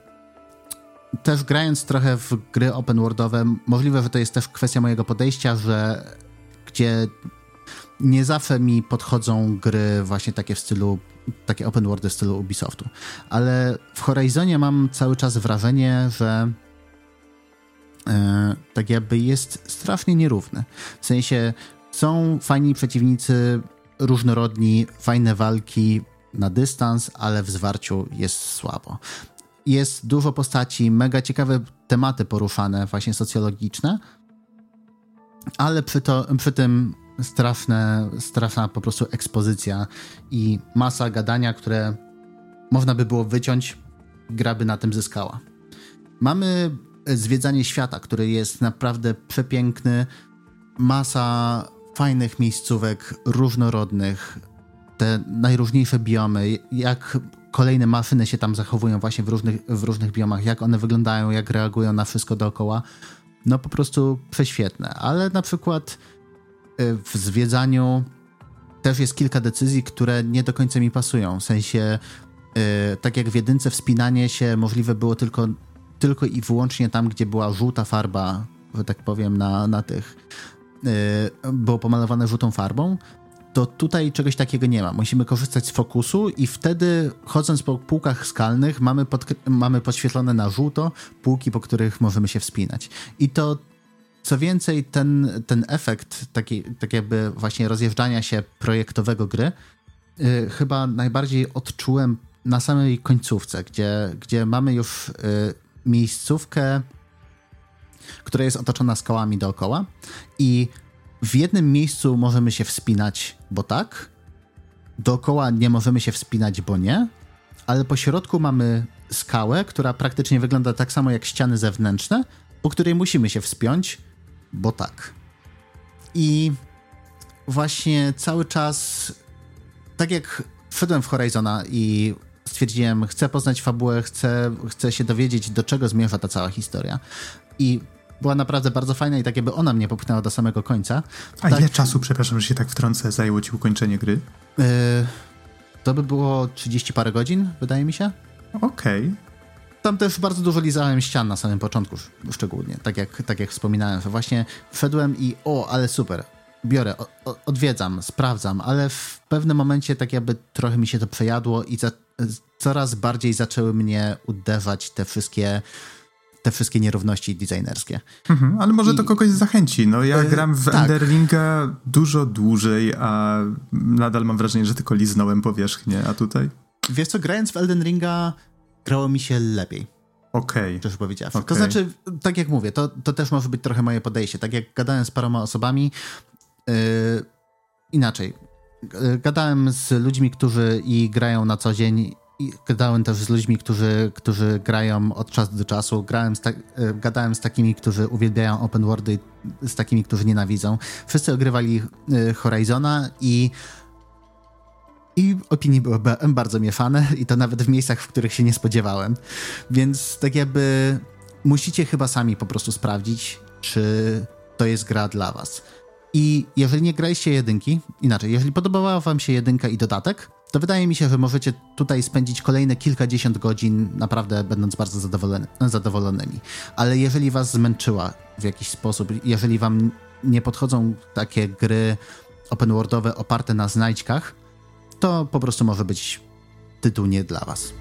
też grając trochę w gry open worldowe, możliwe, że to jest też kwestia mojego podejścia, że gdzie nie zawsze mi podchodzą gry właśnie takie w stylu, takie open worldy w stylu Ubisoftu. Ale w Horizonie mam cały czas wrażenie, że e, tak jakby jest strasznie nierówny. W sensie są fajni przeciwnicy, różnorodni, fajne walki na dystans, ale w zwarciu jest słabo. Jest dużo postaci, mega ciekawe tematy poruszane, właśnie socjologiczne, ale przy, to, przy tym straszne, straszna po prostu ekspozycja i masa gadania, które można by było wyciąć, gra by na tym zyskała. Mamy zwiedzanie świata, który jest naprawdę przepiękny, masa fajnych miejscówek, różnorodnych, te najróżniejsze biomy, jak kolejne maszyny się tam zachowują właśnie w różnych, w różnych biomach, jak one wyglądają, jak reagują na wszystko dookoła. No po prostu prześwietne, ale na przykład w zwiedzaniu też jest kilka decyzji, które nie do końca mi pasują. W sensie, yy, tak jak w jedynce wspinanie się możliwe było tylko, tylko i wyłącznie tam, gdzie była żółta farba, że tak powiem, na, na tych, yy, było pomalowane żółtą farbą, to tutaj czegoś takiego nie ma. Musimy korzystać z fokusu i wtedy chodząc po półkach skalnych mamy, pod, mamy podświetlone na żółto półki, po których możemy się wspinać. I to co więcej, ten, ten efekt taki, tak jakby właśnie rozjeżdżania się projektowego gry yy, chyba najbardziej odczułem na samej końcówce, gdzie, gdzie mamy już yy, miejscówkę, która jest otoczona skałami dookoła i w jednym miejscu możemy się wspinać, bo tak, dookoła nie możemy się wspinać, bo nie, ale po środku mamy skałę, która praktycznie wygląda tak samo jak ściany zewnętrzne, po której musimy się wspiąć, bo tak. I właśnie cały czas, tak jak wszedłem w Horizona i stwierdziłem, chcę poznać fabułę, chcę, chcę się dowiedzieć, do czego zmierza ta cała historia. I była naprawdę bardzo fajna i tak jakby ona mnie popchnęła do samego końca. A tak, ile czasu, przepraszam, że się tak wtrącę, zajęło ci ukończenie gry? Yy, to by było 30 parę godzin, wydaje mi się. Okej. Okay. Tam też bardzo dużo lizałem ścian na samym początku, szczególnie, tak jak, tak jak wspominałem, właśnie wszedłem i o, ale super, biorę, o, odwiedzam, sprawdzam, ale w pewnym momencie tak jakby trochę mi się to przejadło i za, coraz bardziej zaczęły mnie uderzać te wszystkie te wszystkie nierówności designerskie. Mhm, ale może I, to kogoś zachęci. No ja y, gram w tak. Elden Ringa dużo dłużej, a nadal mam wrażenie, że tylko liznąłem powierzchnię, a tutaj? Wiesz co, grając w Elden Ringa grało mi się lepiej. Okej. Okay. powiedziawszy. Okay. To znaczy, tak jak mówię, to, to też może być trochę moje podejście. Tak jak gadałem z paroma osobami, yy, inaczej. Yy, gadałem z ludźmi, którzy i grają na co dzień i gadałem też z ludźmi, którzy, którzy grają od czasu do czasu. Grałem z ta, yy, gadałem z takimi, którzy uwielbiają open worldy, z takimi, którzy nienawidzą. Wszyscy ogrywali yy, Horizona i i opinie były bardzo mieszane i to nawet w miejscach, w których się nie spodziewałem. Więc tak jakby musicie chyba sami po prostu sprawdzić, czy to jest gra dla was. I jeżeli nie graliście jedynki, inaczej, jeżeli podobała wam się jedynka i dodatek, to wydaje mi się, że możecie tutaj spędzić kolejne kilkadziesiąt godzin, naprawdę będąc bardzo zadowolony, zadowolonymi. Ale jeżeli was zmęczyła w jakiś sposób, jeżeli wam nie podchodzą takie gry open worldowe oparte na znajdźkach, to po prostu może być tytuł nie dla was.